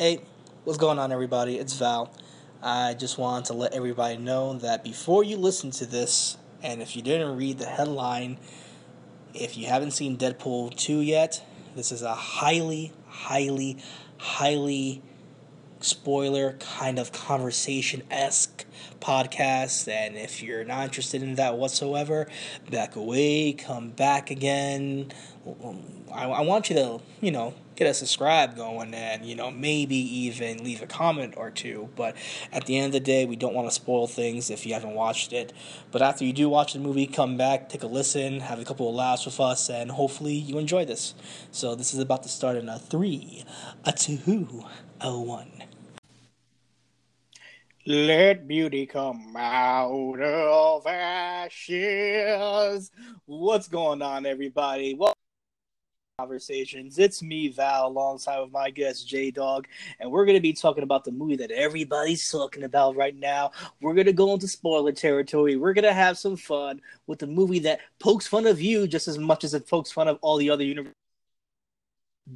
Hey, what's going on, everybody? It's Val. I just want to let everybody know that before you listen to this, and if you didn't read the headline, if you haven't seen Deadpool 2 yet, this is a highly, highly, highly spoiler kind of conversation esque podcast. And if you're not interested in that whatsoever, back away, come back again. I, I want you to, you know, get a subscribe going and, you know, maybe even leave a comment or two. But at the end of the day, we don't want to spoil things if you haven't watched it. But after you do watch the movie, come back, take a listen, have a couple of laughs with us, and hopefully you enjoy this. So this is about to start in a three, a two, a one. Let beauty come out of ashes. What's going on, everybody? Well, conversations. It's me, Val, alongside with my guest J Dawg, and we're going to be talking about the movie that everybody's talking about right now. We're going to go into spoiler territory. We're going to have some fun with the movie that pokes fun of you just as much as it pokes fun of all the other universe.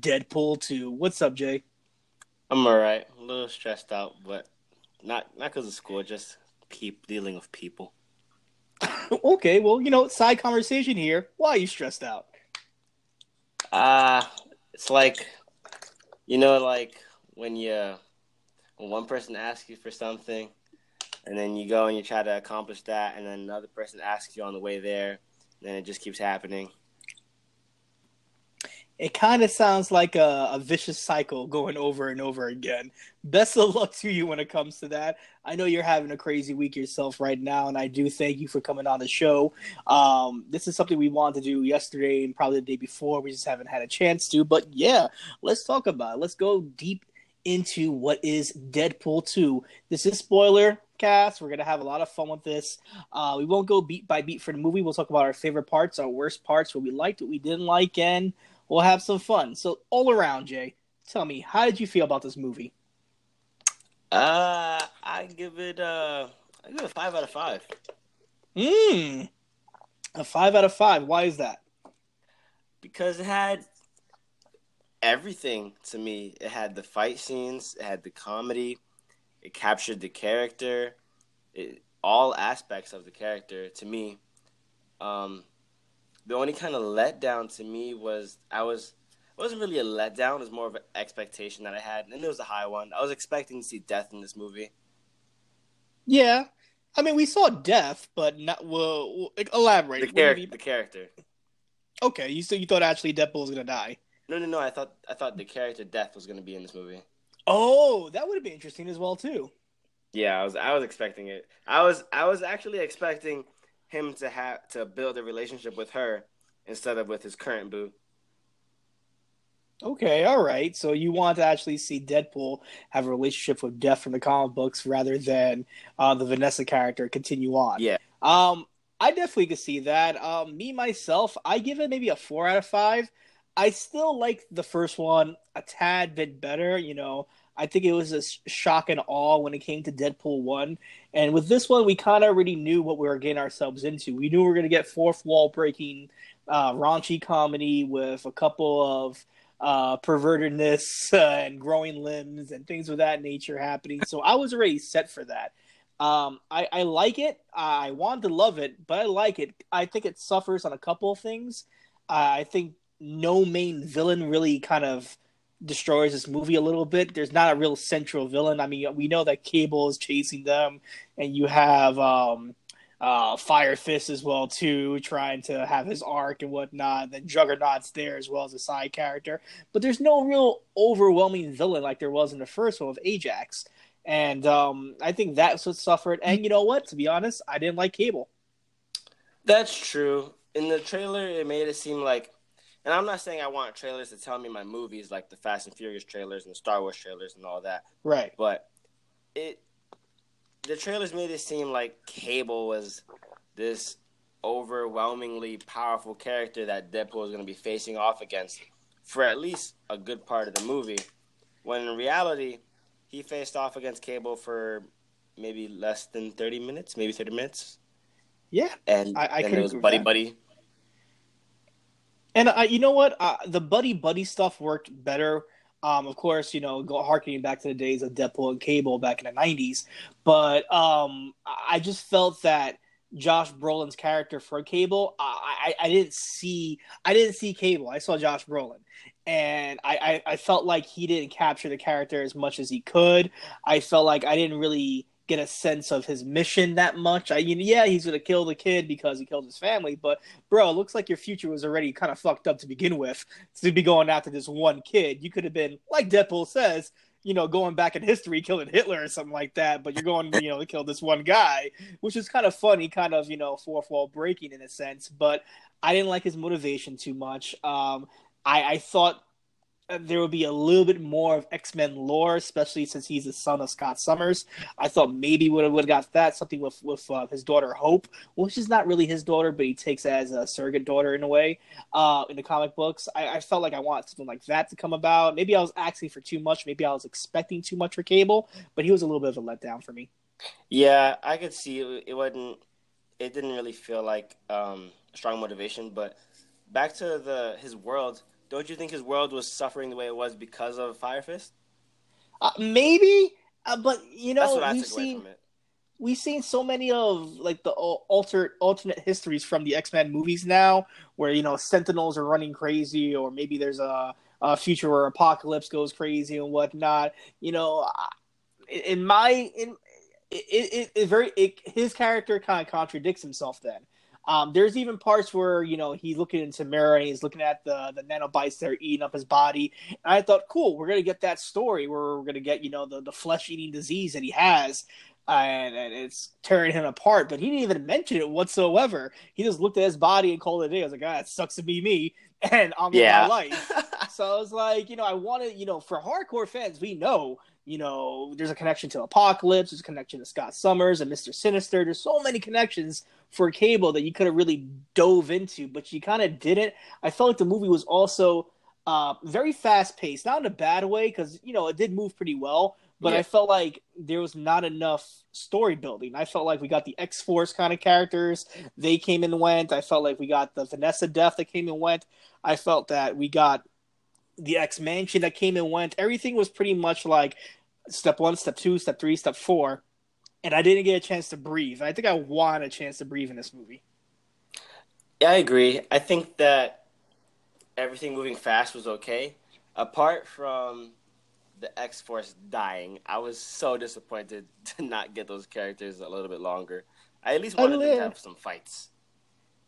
Deadpool 2. What's up, Jay? I'm alright. A little stressed out, but not not because of school. Just keep dealing with people. okay, well, you know, side conversation here. Why are you stressed out? Uh it's like you know, like when you when one person asks you for something, and then you go and you try to accomplish that, and then another person asks you on the way there, and then it just keeps happening. It kind of sounds like a, a, vicious cycle going over and over again. Best of luck to you when it comes to that. I know you're having a crazy week yourself right now, and I do thank you for coming on the show. Um, this is something we wanted to do yesterday and probably the day before. We just haven't had a chance to. But yeah, let's talk about it. Let's go deep into what is Deadpool 2. This is spoiler cast. We're gonna have a lot of fun with this. Uh, we won't go beat by beat for the movie. We'll talk about our favorite parts, our worst parts, what we liked, what we didn't like, and we'll have some fun. So all around, Jay, tell me, how did you feel about this movie? Uh, I give it uh, I give it a five out of five. Mmm, a five out of five. Why is that? Because it had everything to me. It had the fight scenes, it had the comedy, it captured the character, it, all aspects of the character to me. Um, the only kind of letdown to me was I was it wasn't really a letdown. It was more of an expectation that I had, and it was a high one. I was expecting to see death in this movie. Yeah, I mean, we saw death, but not. Well, elaborate. The, char- the character. Okay, you so you thought actually Deadpool was gonna die? No, no, no. I thought I thought the character Death was going to be in this movie. Oh, that would have been interesting as well too. Yeah, I was I was expecting it. I was I was actually expecting him to have to build a relationship with her instead of with his current boo. Okay, all right. So you want to actually see Deadpool have a relationship with Death from the comic books rather than uh, the Vanessa character continue on. Yeah. Um, I definitely could see that. Um, me myself, I give it maybe a four out of five. I still like the first one a tad bit better. You know, I think it was a shock and awe when it came to Deadpool one, and with this one, we kind of already knew what we were getting ourselves into. We knew we were going to get fourth wall breaking, uh, raunchy comedy with a couple of uh, pervertedness uh, and growing limbs and things of that nature happening. So I was already set for that. Um, I, I like it. I want to love it, but I like it. I think it suffers on a couple of things. I think no main villain really kind of destroys this movie a little bit. There's not a real central villain. I mean, we know that Cable is chasing them, and you have um, uh, Fire Fist as well too, trying to have his arc and whatnot. Then Juggernaut's there as well as a side character, but there's no real overwhelming villain like there was in the first one with Ajax. And um, I think that's what suffered. And you know what? To be honest, I didn't like Cable. That's true. In the trailer, it made it seem like, and I'm not saying I want trailers to tell me my movies like the Fast and Furious trailers and the Star Wars trailers and all that, Right. but it, the trailers made it seem like Cable was this overwhelmingly powerful character that Deadpool was going to be facing off against for at least a good part of the movie, when in reality, he faced off against Cable for maybe less than 30 minutes, maybe 30 minutes. Yeah. And I- I then it was buddy buddy. And uh, you know what? Uh, the buddy buddy stuff worked better. Um, of course, you know, go harkening back to the days of Deadpool and Cable back in the '90s. But um, I I just felt that Josh Brolin's character for Cable, I, I, I didn't see, I didn't see Cable. I saw Josh Brolin, and I, I, I felt like he didn't capture the character as much as he could. I felt like I didn't really get a sense of his mission that much. I, know, yeah, he's gonna kill the kid because he killed his family, but bro, it looks like your future was already kind of fucked up to begin with. To be going after this one kid, you could have been like Deadpool says, you know, going back in history, killing Hitler or something like that. But you're going, you know, to kill this one guy, which is kind of funny, kind of you know, fourth wall breaking in a sense. But I didn't like his motivation too much. Um, I, I thought there would be a little bit more of X Men lore, especially since he's the son of Scott Summers. I thought maybe would have got that something with with uh, his daughter Hope, which is not really his daughter, but he takes as a surrogate daughter in a way. Uh, in the comic books, I, I felt like I wanted something like that to come about. Maybe I was asking for too much. Maybe I was expecting too much for Cable, but he was a little bit of a letdown for me. Yeah, I could see it, it wasn't. It didn't really feel like um, strong motivation. But back to the his world. Don't you think his world was suffering the way it was because of Fire Fist? Uh, maybe, uh, but you know, we've seen we've seen so many of like the al- alter alternate histories from the X Men movies now, where you know Sentinels are running crazy, or maybe there's a, a future where Apocalypse goes crazy and whatnot. You know, in my in it, it, it very it, his character kind of contradicts himself. Then um, there's even parts where you know he's looking into mirror and he's looking at the the nanobites that are eating up his body. And I thought, cool, we're gonna get that story where we're gonna get you know the the flesh eating disease that he has and, and it's tearing him apart. But he didn't even mention it whatsoever. He just looked at his body and called it a day. I was like, ah, it sucks to be me, and I'm Yeah. my life. So I was like, you know, I wanted, you know, for hardcore fans, we know, you know, there's a connection to Apocalypse, there's a connection to Scott Summers and Mister Sinister. There's so many connections for Cable that you could have really dove into, but you kind of didn't. I felt like the movie was also uh, very fast paced, not in a bad way, because you know it did move pretty well. But Yeah. I felt like there was not enough story building. I felt like we got the X Force kind of characters; they came and went. I felt like we got the Vanessa Death that came and went. I felt that we got the X Mansion that came and went. Everything was pretty much like step one, step two, step three, step four. And I didn't get a chance to breathe. I think I want a chance to breathe in this movie. Yeah, I agree. I think that everything moving fast was okay, apart from the X Force dying. I was so disappointed to not get those characters a little bit longer. I at least wanted them to have some fights.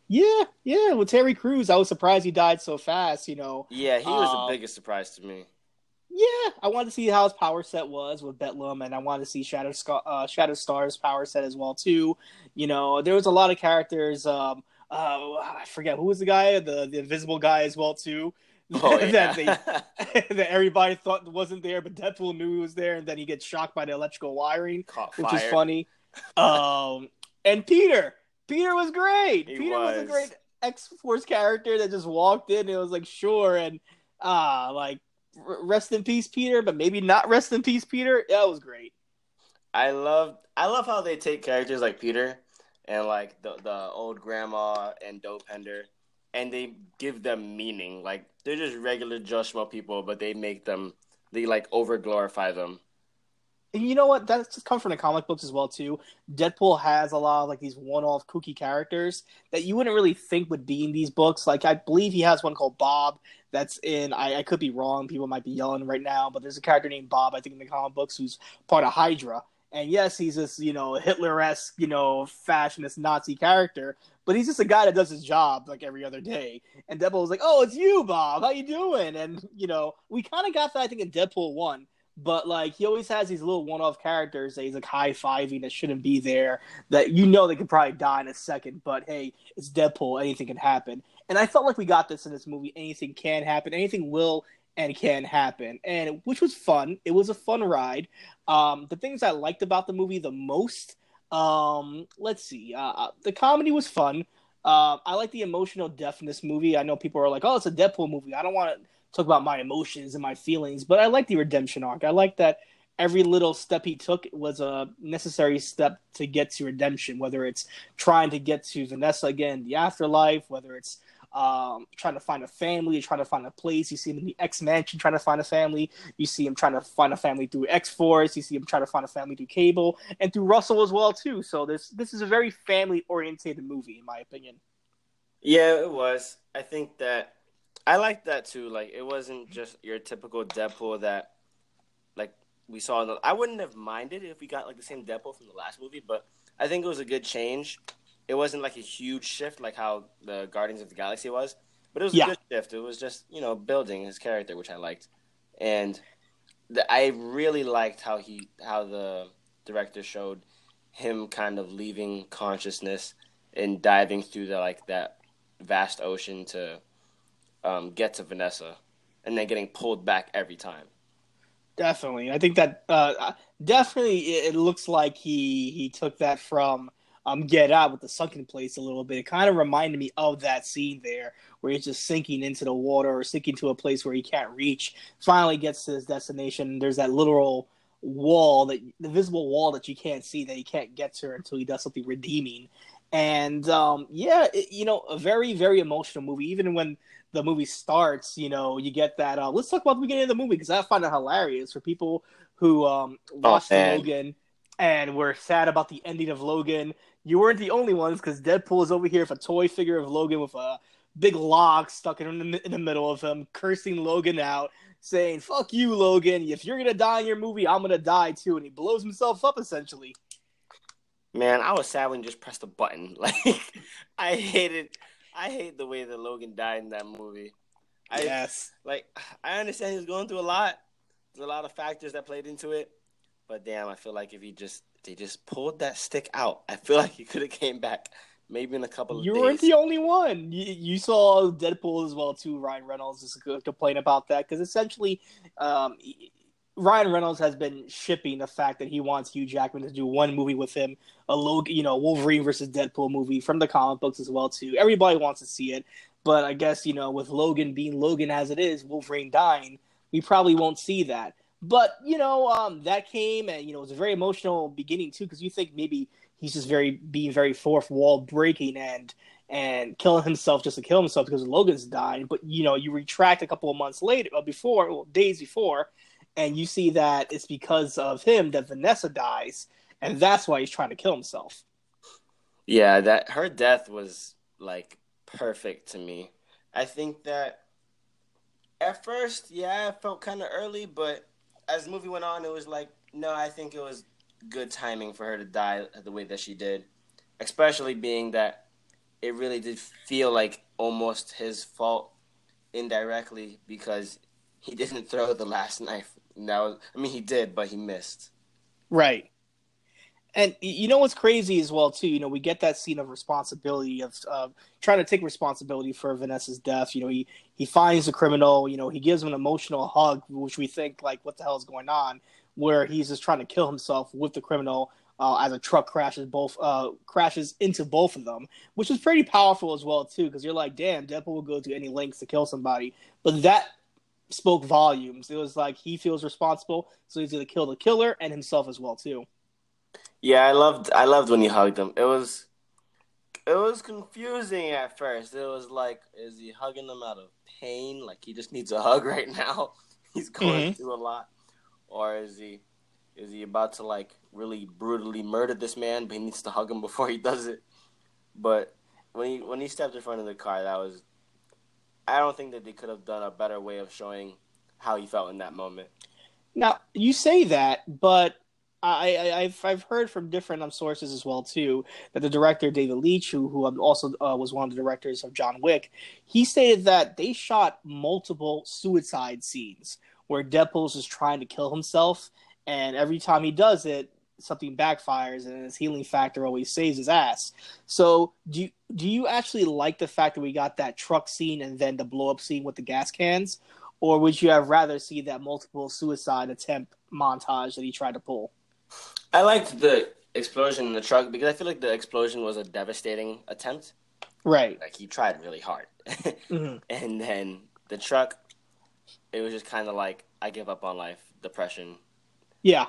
Yeah, yeah. With Terry Crews, I was surprised he died so fast. You know. Yeah, he was um, the biggest surprise to me. Yeah, I wanted to see how his power set was with Bedlam, and I wanted to see Shadow Scar- uh, Shatterstar's power set as well too. You know, there was a lot of characters. Um, uh, I forget who was the guy, the the invisible guy as well too. Oh, yeah. that, they, that everybody thought wasn't there, but Deadpool knew he was there, and then he gets shocked by the electrical wiring, which is funny. um, and Peter, Peter was great. He Peter was. was a great X Force character that just walked in. And it was like sure, and ah, uh, like rest in peace, Peter, but maybe not rest in peace, Peter. That was great. I love I love how they take characters like Peter and like the the old grandma and Dopinder, and they give them meaning. Like they're just regular Joe people, but they make them they like over glorify them. And you know what? That's just come from the comic books as well too. Deadpool has a lot of like these one-off kooky characters that you wouldn't really think would be in these books. Like I believe he has one called Bob that's in. I, I could be wrong. People might be yelling right now, but there's a character named Bob. I think in the comic books who's part of Hydra. And yes, he's this you know Hitler esque you know fascist Nazi character, but he's just a guy that does his job like every other day. And Deadpool was like, "Oh, it's you, Bob. How you doing?" And you know, we kind of got that I think in Deadpool one but like he always has these little one-off characters that he's like high-fiving that shouldn't be there that you know they could probably die in a second but hey it's deadpool. Anything can happen. And i felt like we got this in this movie. Anything can happen. Anything will and can happen. And which was fun. It was a fun ride. Um, the things i liked about the movie the most um, let's see. Uh, uh the comedy was fun. Uh, i like the emotional depth in this movie. I know people are like oh it's a deadpool movie. I don't want to talk about my emotions and my feelings, but I like the redemption arc. I like that every little step he took was a necessary step to get to redemption, whether it's trying to get to Vanessa again, in the afterlife, whether it's um, trying to find a family, trying to find a place. You see him in the X Mansion trying to find a family. You see him trying to find a family through X Force. You see him trying to find a family through Cable and through Russell as well too. So this this is a very family oriented movie, in my opinion. Yeah, it was. I think that I liked that too. Like it wasn't just your typical Deadpool that like we saw. In the, I wouldn't have minded if we got like the same Deadpool from the last movie, but I think it was a good change. It wasn't like a huge shift like how the Guardians of the Galaxy was, but it was a good shift. It was just you know building his character, which I liked, and the, I really liked how he how the director showed him kind of leaving consciousness and diving through the like that vast ocean to um, get to Vanessa, and then getting pulled back every time. Definitely, I think that uh, definitely it looks like he he took that from um, Get Out with the sunken place a little bit. It kind of reminded me of that scene there where he's just sinking into the water or sinking to a place where he can't reach. Finally gets to his destination. There's that literal wall that the visible wall that you can't see that he can't get to until he does something redeeming. And um, yeah, it, you know, a very very emotional movie. Even when the movie starts, you know, you get that. Uh, let's talk about the beginning of the movie because I find it hilarious for people who um, oh, watched oh, Logan and were sad about the ending of Logan. You weren't the only ones because Deadpool is over here with a toy figure of Logan with a big lock stuck in the, in the middle of him, cursing Logan out, saying "fuck you, Logan. If you're gonna die in your movie, I'm gonna die too." And he blows himself up essentially. Man, I was sad when you just pressed the button. Like, I hated. I hate the way that Logan died in that movie. I, yes. Like I understand he was going through a lot. There's a lot of factors that played into it. But damn, I feel like if he just they just pulled that stick out, I feel like he could have came back maybe in a couple of you days. weren't the only one. You, you, saw Deadpool as well too. Ryan Reynolds is complain about that because essentially, um, Ryan Reynolds has been shipping the fact that he wants Hugh Jackman to do one movie with him, a Logan, you know, Wolverine versus Deadpool movie from the comic books as well too. Everybody wants to see it, but I guess you know, with Logan being Logan as it is, Wolverine dying, we probably won't see that. But you know, um, that came and you know it was a very emotional beginning too because you think maybe he's just very being very fourth wall breaking and and killing himself just to kill himself because Logan's dying. But you know, you retract a couple of months later, or before, well, days before, and you see that it's because of him that Vanessa dies, and that's why he's trying to kill himself. Yeah, that her death was like perfect to me. I think that at first, yeah, it felt kind of early, but as the movie went on, it was like, no, I think it was good timing for her to die the way that she did, especially being that it really did feel like almost his fault indirectly because he didn't throw the last knife. Now, I mean, he did, but he missed. Right. And you know what's crazy as well too. You know, we get that scene of responsibility of uh, trying to take responsibility for Vanessa's death. You know, he he finds the criminal. You know, he gives him an emotional hug, which we think like, what the hell is going on? Where he's just trying to kill himself with the criminal uh, as a truck crashes both uh, crashes into both of them, which is pretty powerful as well too. Because you're like, damn, Deadpool will go to any lengths to kill somebody, but that spoke volumes. It was like he feels responsible, so he's gonna kill the killer and himself as well too. Yeah, I loved I loved when he hugged him. It was it was confusing at first. It was like, is he hugging him out of pain? Like he just needs a hug right now. He's going mm-hmm. through a lot, or is he is he about to like really brutally murder this man? But he needs to hug him before he does it. But when he when he stepped in front of the car, that was I don't think that they could have done a better way of showing how he felt in that moment. Now you say that, but I, have I've heard from different um, sources as well too that the director David Leitch, who who um, also uh, was one of the directors of John Wick, he stated that they shot multiple suicide scenes where Deadpool is trying to kill himself, and every time he does it, something backfires, and his healing factor always saves his ass. So do you, do you actually like the fact that we got that truck scene and then the blow up scene with the gas cans, or would you have rather see that multiple suicide attempt montage that he tried to pull? I liked the explosion in the truck because I feel like the explosion was a devastating attempt. Right. Like he tried really hard. mm-hmm. And then the truck, it was just kind of like, I give up on life, depression. Yeah.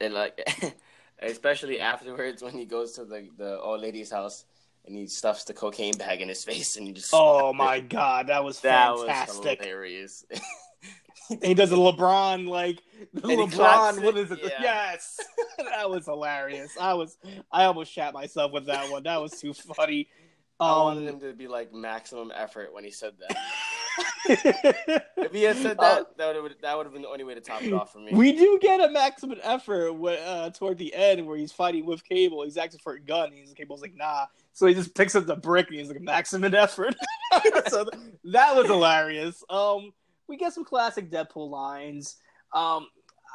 And like, especially afterwards when he goes to the, the old lady's house and he stuffs the cocaine bag in his face and he just. Oh my it. God, that was that fantastic. was hilarious. he does a LeBron like LeBron. What is it? Yeah. Yes, that was hilarious. I was I almost shat myself with that one. That was too funny. Um, I wanted him to be like maximum effort when he said that. if he had said that, uh, that would that would have been the only way to top it off for me. We do get a maximum effort uh, toward the end where he's fighting with Cable. He's asking for a gun. He's Cable's like, nah. So he just picks up the brick and he's like, maximum effort. so that was hilarious. Um, we get some classic Deadpool lines. Um,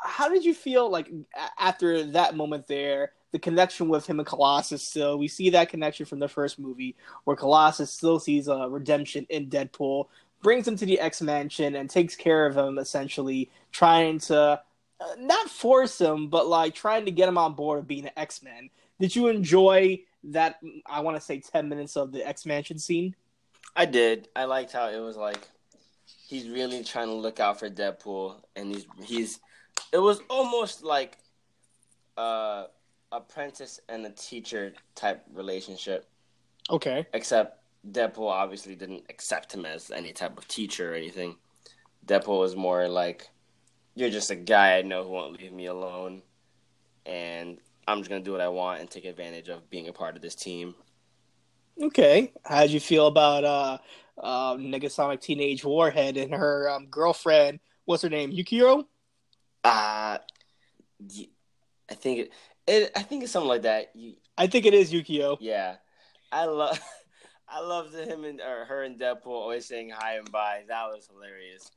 how did you feel like after that moment there? The connection with him and Colossus still. We see that connection from the first movie where Colossus still sees a redemption in Deadpool, brings him to the X Mansion and takes care of him, essentially trying to uh, not force him, but like trying to get him on board of being an X Men. Did you enjoy that? I want to say ten minutes of the X Mansion scene. I did. I liked how it was like he's really trying to look out for Deadpool, and he's he's. It was almost like a apprentice and a teacher type relationship. Okay. Except Deadpool obviously didn't accept him as any type of teacher or anything. Deadpool was more like, "You're just a guy I know who won't leave me alone, and I'm just gonna do what I want and take advantage of being a part of this team." Okay, how'd you feel about uh, uh, Negasonic Teenage Warhead and her um, girlfriend. What's her name? Yukio. Uh, I think it, it. I think it's something like that. You, I think it is Yukio. Yeah, I love. I loved him and or her and Deadpool always saying hi and bye. That was hilarious.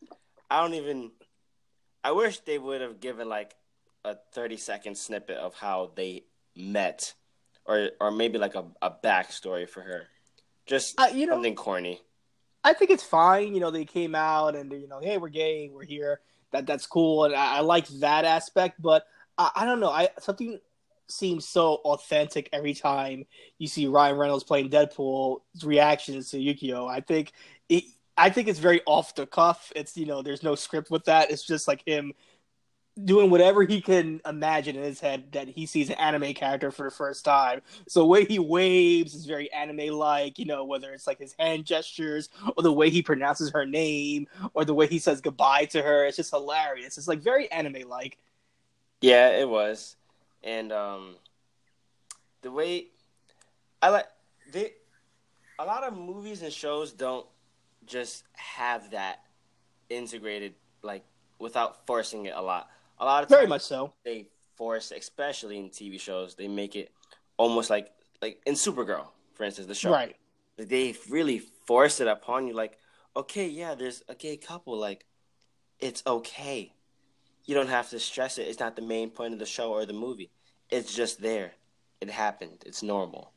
I don't even. I wish they would have given like a thirty second snippet of how they met, or or maybe like a, a backstory for her. Just uh, you know, something corny. I think it's fine. You know, they came out and you know, hey, we're gay, we're here. That that's cool, and I, I like that aspect. But I, I don't know. I something seems so authentic every time you see Ryan Reynolds playing Deadpool's reactions to Yukio. I think it, I think it's very off the cuff. It's you know, there's no script with that. It's just like him doing whatever he can imagine in his head that he sees an anime character for the first time. So the way he waves is very anime like, you know, whether it's like his hand gestures or the way he pronounces her name or the way he says goodbye to her. It's just hilarious. It's like very anime like. Yeah, it was. And um the way I like they a lot of movies and shows don't just have that integrated like without forcing it a lot A lot of times Very much so. they force, especially in TV shows, they make it almost like like in Supergirl, for instance, the show. Right. They really force it upon you, like, okay, yeah, there's a gay couple, like, it's okay. You don't have to stress it. It's not the main point of the show or the movie. It's just there. It happened. It's normal.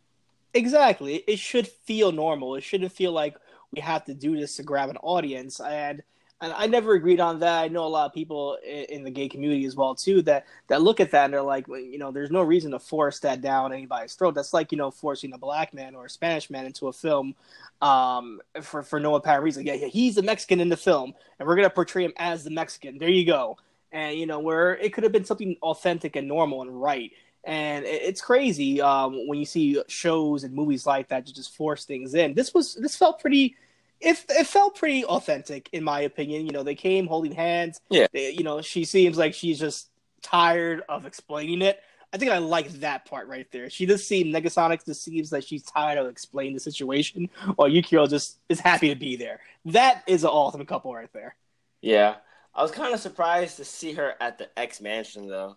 Exactly. It should feel normal. It shouldn't feel like we have to do this to grab an audience. And and I never agreed on that. I know a lot of people in, the gay community as well too that that look at that and they're like, well, you know, there's no reason to force that down anybody's throat. That's like you know forcing a black man or a Spanish man into a film um, for for no apparent reason. Yeah, yeah, he's a Mexican in the film, and we're gonna portray him as the Mexican. There you go. And you know where it could have been something authentic and normal and right and it's crazy um, when you see shows and movies like that to just force things in. This was this felt pretty. It, it felt pretty authentic in my opinion. You know, they came holding hands. Yeah. They, you know, she seems like she's just tired of explaining it. I think I like that part right there. She does seem Negasonic just seems like she's tired of explaining the situation, while Yukio just is happy to be there. That is an awesome couple right there. Yeah. I was kind of surprised to see her at the X Mansion, though.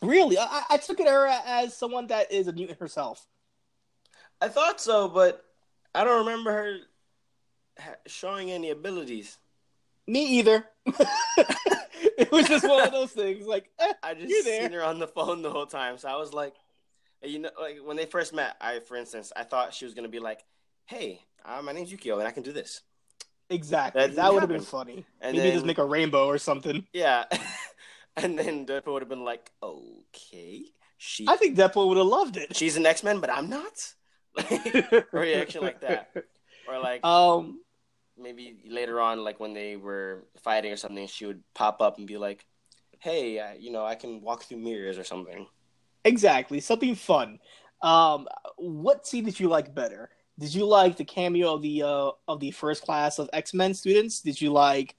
Really, I, I took it her as someone that is a mutant herself. I thought so, but I don't remember her showing any abilities. Me either. it was just one of those things. Like eh, I just there. seen her on the phone the whole time, so I was like, you know, like when they first met, I, for instance, I thought she was gonna be like, "Hey, uh, my name's Yukio, and I can do this." Exactly. That That, would have been funny. And Maybe then- just make a rainbow or something. Yeah, and then Deadpool would have been like, "Okay, she I think Deadpool would have loved it. she's an X Men, but I'm not." reaction like that, or like Um, maybe later on, like when they were fighting or something, she would pop up and be like, "Hey, uh, you know, I can walk through mirrors or something." exactly. Something fun. Um, what scene did you like better? Did you like the cameo of the uh, of the first class of X Men students? Did you like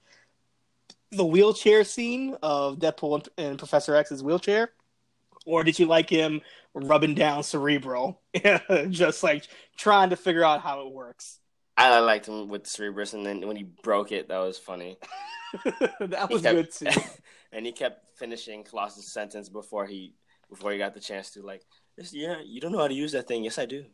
the wheelchair scene of Deadpool and, and Professor X's wheelchair, or did you like him rubbing down Cerebro, just like trying to figure out how it works? I liked him with Cerebrus, and then when he broke it, that was funny. that was kept- good too. and he kept finishing Colossus' sentence before he before he got the chance to like, yeah, you don't know how to use that thing. Yes, I do.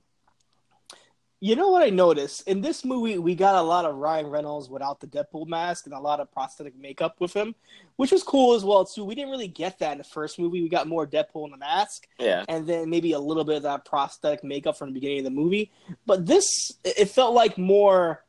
You know what I noticed in this movie? We got a lot of Ryan Reynolds without the Deadpool mask and a lot of prosthetic makeup with him, which was cool as well too. We didn't really get that in the first movie. We got more Deadpool in the mask, Yeah, and then maybe a little bit of that prosthetic makeup from the beginning of the movie. But this, it felt like more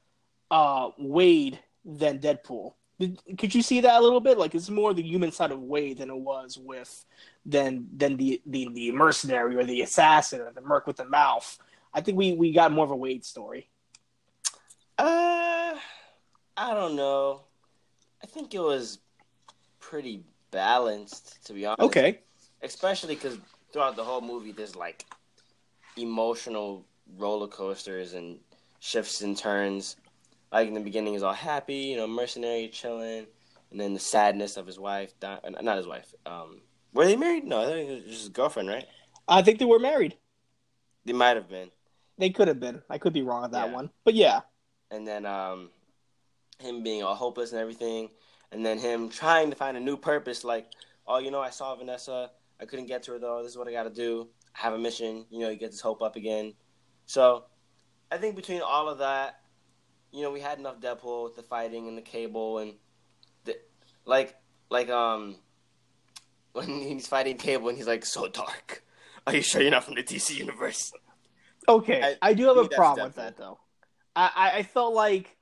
uh, Wade than Deadpool. Did, could you see that a little bit? Like it's more the human side of Wade than it was with than than the the, the mercenary or the assassin or the merc with the mouth. I think we we got more of a Wade story. uh, I don't know. I think it was pretty balanced, to be honest. Okay. especially because throughout the whole movie, there's like emotional roller coasters and shifts and turns. Like in the beginning, he's all happy, you know, mercenary, chilling, and then the sadness of his wife, uh, not his wife. Um, were they married? No, I think it was just his girlfriend, right? I think they were married. They might have been. They could have been. I could be wrong on that Yeah. one. But yeah. and then um, him being all hopeless and everything, and then him trying to find a new purpose. Like, oh, you know, I saw Vanessa. I couldn't get to her though. This is what I got to do. I have a mission. You know, he gets his hope up again. So, I think between all of that, you know, we had enough Deadpool with the fighting and the cable and the like, like um, when he's fighting Cable and he's like, so dark. Are you sure you're not from the DC universe? Okay. I- I, do have a problem with that though. I, I, felt like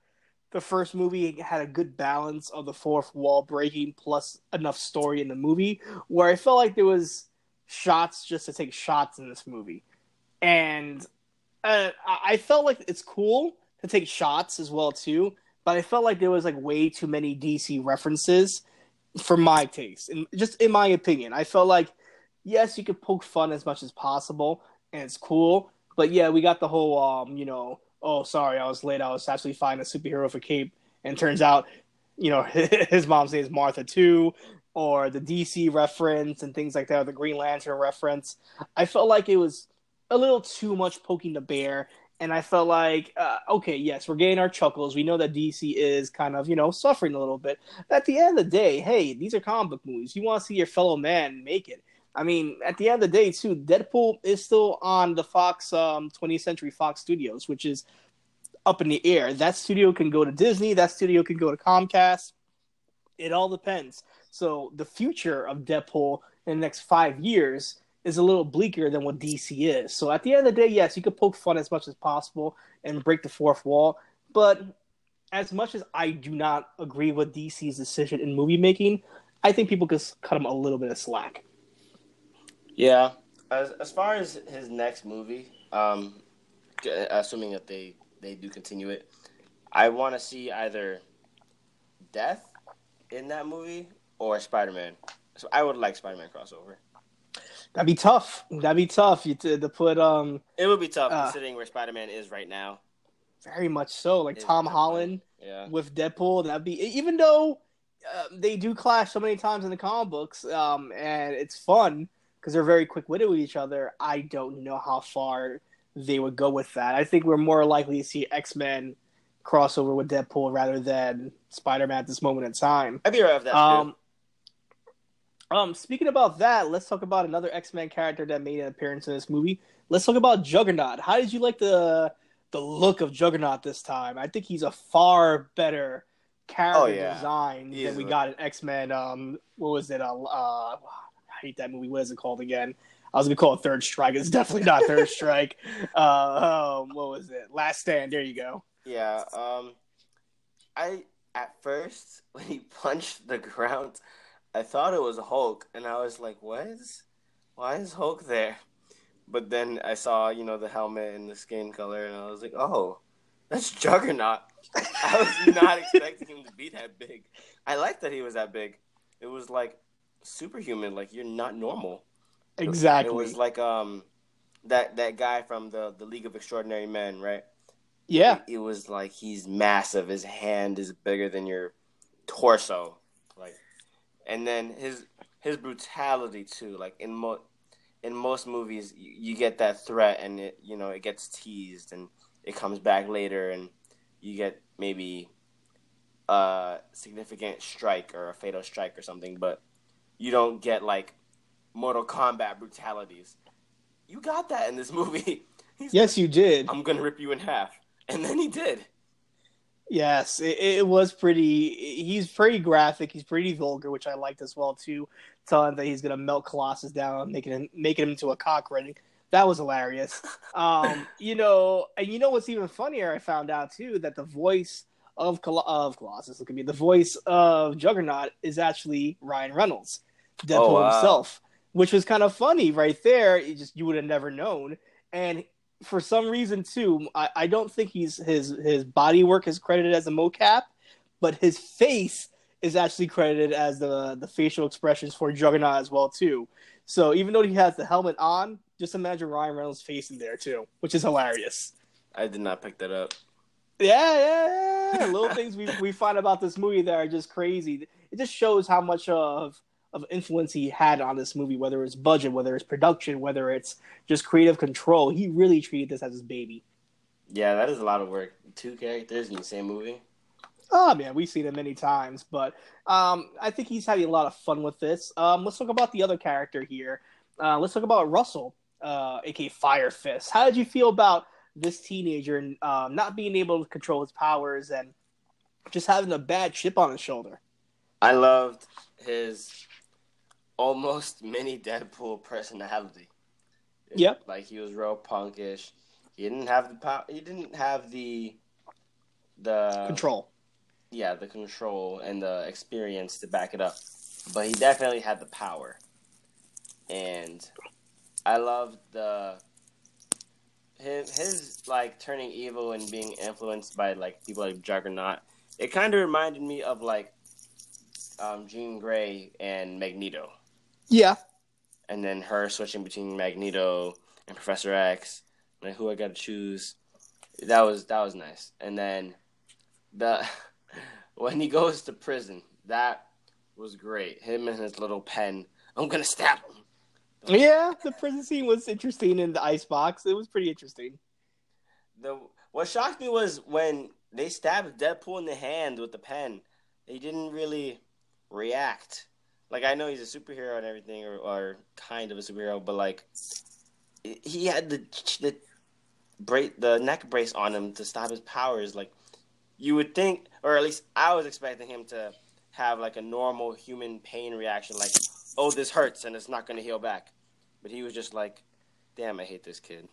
the first movie had a good balance of the fourth wall breaking plus enough story in the movie where I felt like there was shots just to take shots in this movie. And uh, I I felt like it's cool to take shots as well too, but I felt like there was like way too many DC references for my taste. And just in my opinion, I felt like yes, you could poke fun as much as possible and it's cool, but yeah, we got the whole um, you know, oh sorry, I was late. I was actually finding a superhero for Cape and turns out, you know, his mom's name is Martha too, or the DC reference and things like that, or the Green Lantern reference. I felt like it was a little too much poking the bear, and I felt like, uh, okay, yes, we're getting our chuckles. We know that DC is kind of, you know, suffering a little bit. But At the end of the day, hey, these are comic book movies. You want to see your fellow man make it. I mean, at the end of the day, too, Deadpool is still on the Fox um, 20th Century Fox Studios, which is up in the air. That studio can go to Disney. That studio can go to Comcast. It all depends. So the future of Deadpool in the next five years is a little bleaker than what DC is. So at the end of the day, yes, you could poke fun as much as possible and break the fourth wall. But as much as I do not agree with DC's decision in movie making, I think people can cut them a little bit of slack. Yeah. As as far as his next movie, um, assuming that they they do continue it, I want to see either Death in that movie or Spider Man. So I would like Spider Man crossover. That'd be tough. That'd be tough. You to, to put um. It would be tough uh, considering where Spider Man is right now. Very much so. Like it's Tom Holland yeah. with Deadpool. That'd be even though uh, they do clash so many times in the comic books, um, and it's fun because they're very quick witted with each other. I don't know how far they would go with that. I think we're more likely to see X Men crossover with Deadpool rather than Spider Man at this moment in time. I'd be right with that. Um, too. Um, speaking about that, let's talk about another X Men character that made an appearance in this movie. Let's talk about Juggernaut. How did you like the the look of Juggernaut this time? I think he's a far better character oh, yeah. design than we got in X Men. Um, what was it? Uh, uh, hate that movie. What is it called again? I was gonna call it Third Strike. It's definitely not Third Strike. Uh, um, what was it? Last Stand. There you go. Yeah. Um, I at first when he punched the ground. I thought it was Hulk, and I was like, "What? Is, why is Hulk there?" But then I saw, you know, the helmet and the skin color, and I was like, "Oh, that's Juggernaut." I was not expecting him to be that big. I like that he was that big. It was like superhuman. Like you're not normal. Exactly. It was like um that that guy from the the League of Extraordinary Men, right? Yeah. It, it was like he's massive. His hand is bigger than your torso Like, and then his his brutality too. Like in mo in most movies, you, you, get that threat, and it you know it gets teased, and it comes back later, and you get maybe a significant strike or a fatal strike or something, but you don't get like Mortal Kombat brutalities. You got that in this movie. yes, like, you did. I'm gonna rip you in half, and then he did. Yes, it, it, was pretty. He's pretty graphic. He's pretty vulgar, which I liked as well too. Telling that he's gonna melt Colossus down, making him making him into a cock ring. That was hilarious. um, you know, and you know what's even funnier? I found out too that the voice of Col- of Colossus, look at me, the voice of Juggernaut is actually Ryan Reynolds, Deadpool oh, wow. himself, which was kind of funny right there. You just you would have never known. And for some reason too, I, I don't think he's his his body work is credited as a mocap, but his face is actually credited as the the facial expressions for Juggernaut as well too. So even though he has the helmet on, just imagine Ryan Reynolds' face in there too, which is hilarious. I did not pick that up. Yeah, yeah, yeah. Little things we we find about this movie that are just crazy. It just shows how much of of influence he had on this movie, whether it's budget, whether it's production, whether it's just creative control. He really treated this as his baby. Yeah, that is a lot of work. Two characters in the same movie. Oh man, we've seen it many times, but um, I think he's having a lot of fun with this. Um, let's talk about the other character here. Uh, let's talk about Russell, uh, aka Fire Fist. How did you feel about this teenager and um, not being able to control his powers and just having a bad chip on his shoulder? I loved his almost mini Deadpool personality. Yep. Like he was real punkish. He didn't have the power. He didn't have the the control. Yeah, the control and the experience to back it up, but he definitely had the power. And I loved the his, his like turning evil and being influenced by like people like Juggernaut. It kind of reminded me of like um, Jean Grey and Magneto. Yeah. And then her switching between Magneto and Professor X, like who I got to choose. That was that was nice. And then the when he goes to prison, that was great. Him and his little pen. I'm gonna stab him. Yeah, the prison scene was interesting in the ice box. It was pretty interesting. the what shocked me was when they stabbed Deadpool in the hand with the pen. He didn't really react. Like I know he's a superhero and everything, or, or kind of a superhero, but like he had the the the neck brace on him to stop his powers. Like you would think, or at least I was expecting him to have like a normal human pain reaction, like oh this hurts and it's not going to heal back. But he was just like, damn, I hate this kid.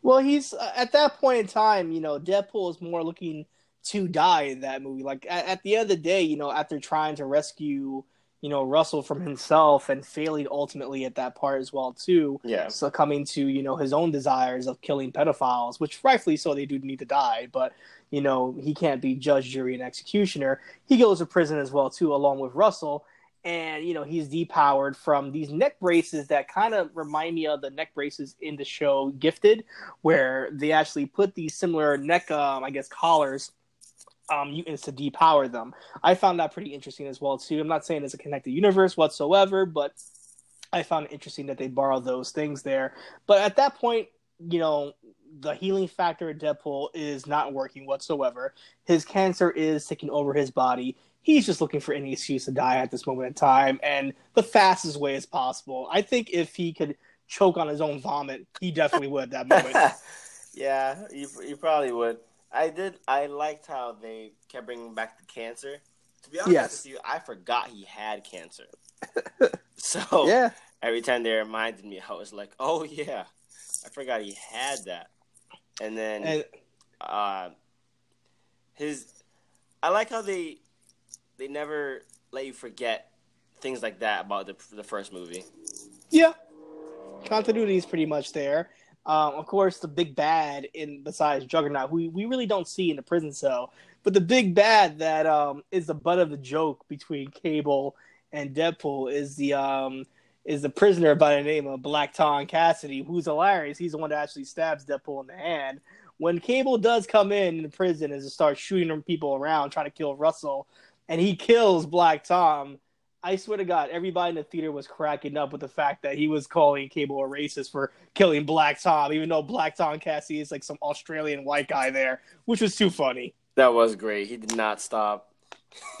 Well, he's uh, at that point in time, you know, Deadpool is more looking to die in that movie. Like at, at, the end of the day, you know, after trying to rescue, you know, Russell from himself and failing ultimately at that part as well too. Yeah. Succumbing to you know his own desires of killing pedophiles, which rightfully so they do need to die, but you know he can't be judge, jury, and executioner. He goes to prison as well too, along with Russell. And you know he's depowered from these neck braces that kind of remind me of the neck braces in the show Gifted, where they actually put these similar neck, um, I guess, collars um, mutants to depower them. I found that pretty interesting as well too. I'm not saying it's a connected universe whatsoever, but I found it interesting that they borrowed those things there. But at that point, you know, the healing factor of Deadpool is not working whatsoever. His cancer is taking over his body. He's just looking for any excuse to die at this moment in time, and the fastest way as possible. I think if he could choke on his own vomit, he definitely would at that moment. yeah, you, you probably would. I did. I liked how they kept bringing back the cancer. To be honest yes. with you, I forgot he had cancer. so yeah, every time they reminded me, I was like, "Oh yeah, I forgot he had that." And then, and, uh, his, I like how they, they never let you forget things like that about the the first movie. Yeah, continuity is pretty much there. Um, of course, the big bad in besides Juggernaut, we we really don't see in the prison cell, but the big bad that um, is the butt of the joke between Cable and Deadpool is the um, is the prisoner by the name of Black Tom Cassidy, who's hilarious. He's the one that actually stabs Deadpool in the hand. When Cable does come in in the prison and starts shooting people around, trying to kill Russell, and he kills Black Tom I swear to God, everybody in the theater was cracking up with the fact that he was calling Cable a racist for killing Black Tom, even though Black Tom Cassie is like some Australian white guy there, which was too funny. That was great. He did not stop.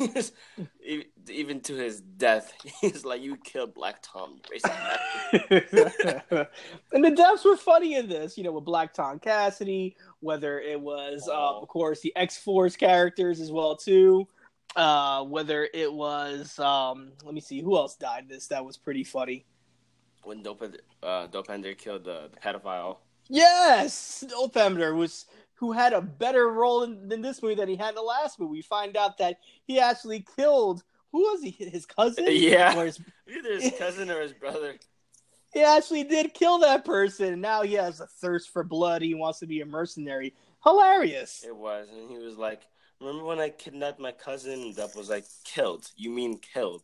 even to his death, he's like, "You killed Black Tom, racist." and the deaths were funny in this, you know, with Black Tom Cassidy, whether it was, oh. uh, of course, the X Force characters as well too uh, whether it was um, let me see who else died this that was pretty funny when Dope uh, Dopinder killed the, the pedophile. Yes, Dopinder was who had a better role in, in, this movie than he had in the last movie. We find out that he actually killed who was he? His cousin? Yeah, or his, either his cousin or his brother. He actually did kill that person. Now he has a thirst for blood. He wants to be a mercenary. Hilarious. It was, and he was like, Remember when I kidnapped my cousin? That was like killed. You mean killed?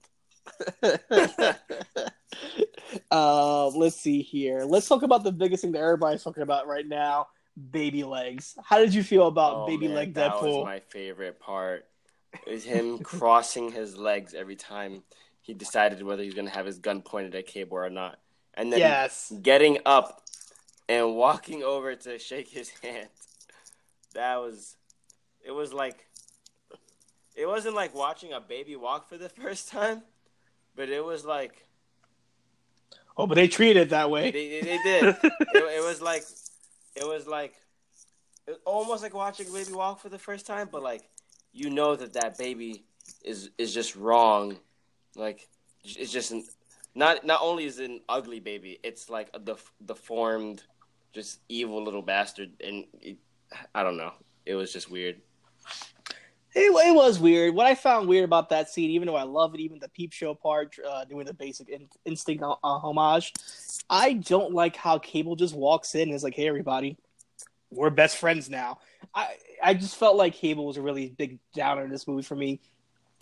uh, let's see here. Let's talk about the biggest thing that everybody's talking about right now: baby legs. How did you feel about oh, baby man, leg Deadpool? That was my favorite part. Was him crossing his legs every time he decided whether he's going to have his gun pointed at Cable or not, and then yes. getting up and walking over to shake his hand. That was it was like it wasn't like watching a baby walk for the first time, but it was like oh, but they treated it that way. They, they did. it, it, was like it was like it almost like watching a baby walk for the first time, but like you know that that baby is is just wrong. Like it's just an, not not only is it an ugly baby, it's like a def, deformed, just evil little bastard, and it, I don't know. It was just weird. It, it, was weird. What I found weird about that scene, even though I love it, even the peep show part, uh, doing the basic in- instinct uh, homage, I don't like how Cable just walks in and is like, "Hey, everybody, we're best friends now." I I just felt like Cable was a really big downer in this movie for me.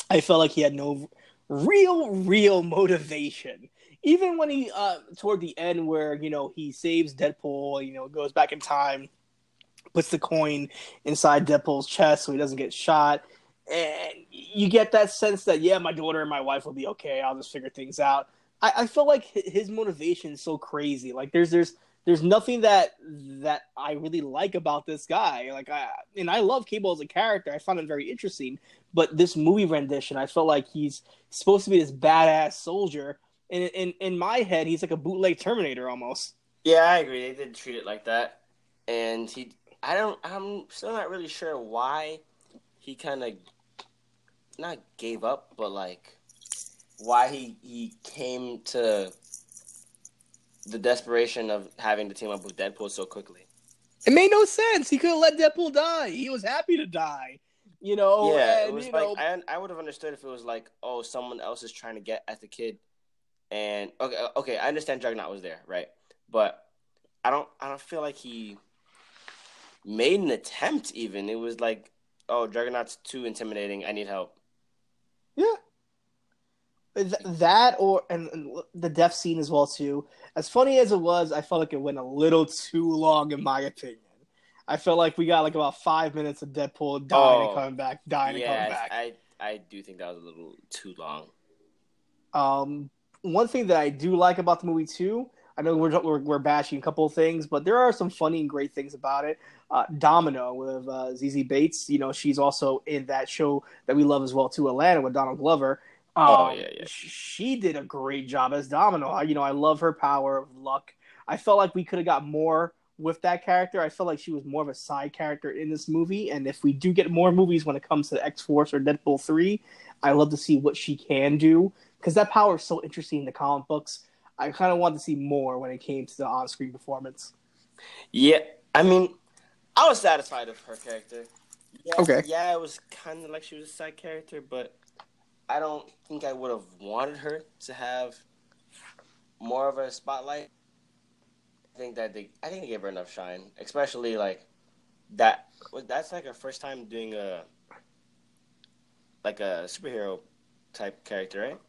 I felt like he had no real, real motivation. Even when he, uh, toward the end, where you know he saves Deadpool, you know, goes back in time puts the coin inside Deadpool's chest so he doesn't get shot. And you get that sense that yeah, my daughter and my wife will be okay. I'll just figure things out. I, I feel like his motivation is so crazy. Like there's there's there's nothing that that I really like about this guy. Like I and I love Cable as a character. I found him very interesting. But this movie rendition, I felt like he's supposed to be this badass soldier. And in, in my head, he's like a bootleg Terminator almost. Yeah, I agree. They did treat it like that, and he. I don't. I'm still not really sure why he kind of not gave up, but like why he he came to the desperation of having to team up with Deadpool so quickly. It made no sense. He could have let Deadpool die. He was happy to die. You know. Yeah, and, it was you like know, I I would have understood if it was like, oh, someone else is trying to get at the kid, and okay, uh, okay, I understand Juggernaut was there, right? But I don't I don't feel like he made an attempt. Even it was like, oh, Juggernaut's too intimidating. I need help. Yeah. Th- that or and, and the death scene as well too. As funny as it was, I felt like it went a little too long in my opinion. I felt like we got like about five minutes of Deadpool dying Oh, and coming back, dying and coming back. I I do think that was a little too long. Um, one thing that I do like about the movie too, I know we're we're, we're bashing a couple of things, but there are some funny and great things about it. Uh, Domino with uh, Zazie Beetz, you know, she's also in that show that we love as well too, Atlanta with Donald Glover. Um, Oh, yeah, yeah. She did a great job as Domino. I, you know, I love her power of luck. I felt like we could have got more with that character. I felt like she was more of a side character in this movie, and if we do get more movies when it comes to X Force or Deadpool three, I love to see what she can do because that power is so interesting in the comic books. I kind of wanted to see more when it came to the on-screen performance. Yeah, I mean, I was satisfied with her character. Yeah, Okay. Yeah, it was kind of like she was a side character, but I don't think I would have wanted her to have more of a spotlight. I think that they, I think they gave her enough shine, especially like that. was- That's like her first time doing a like a superhero type character, right?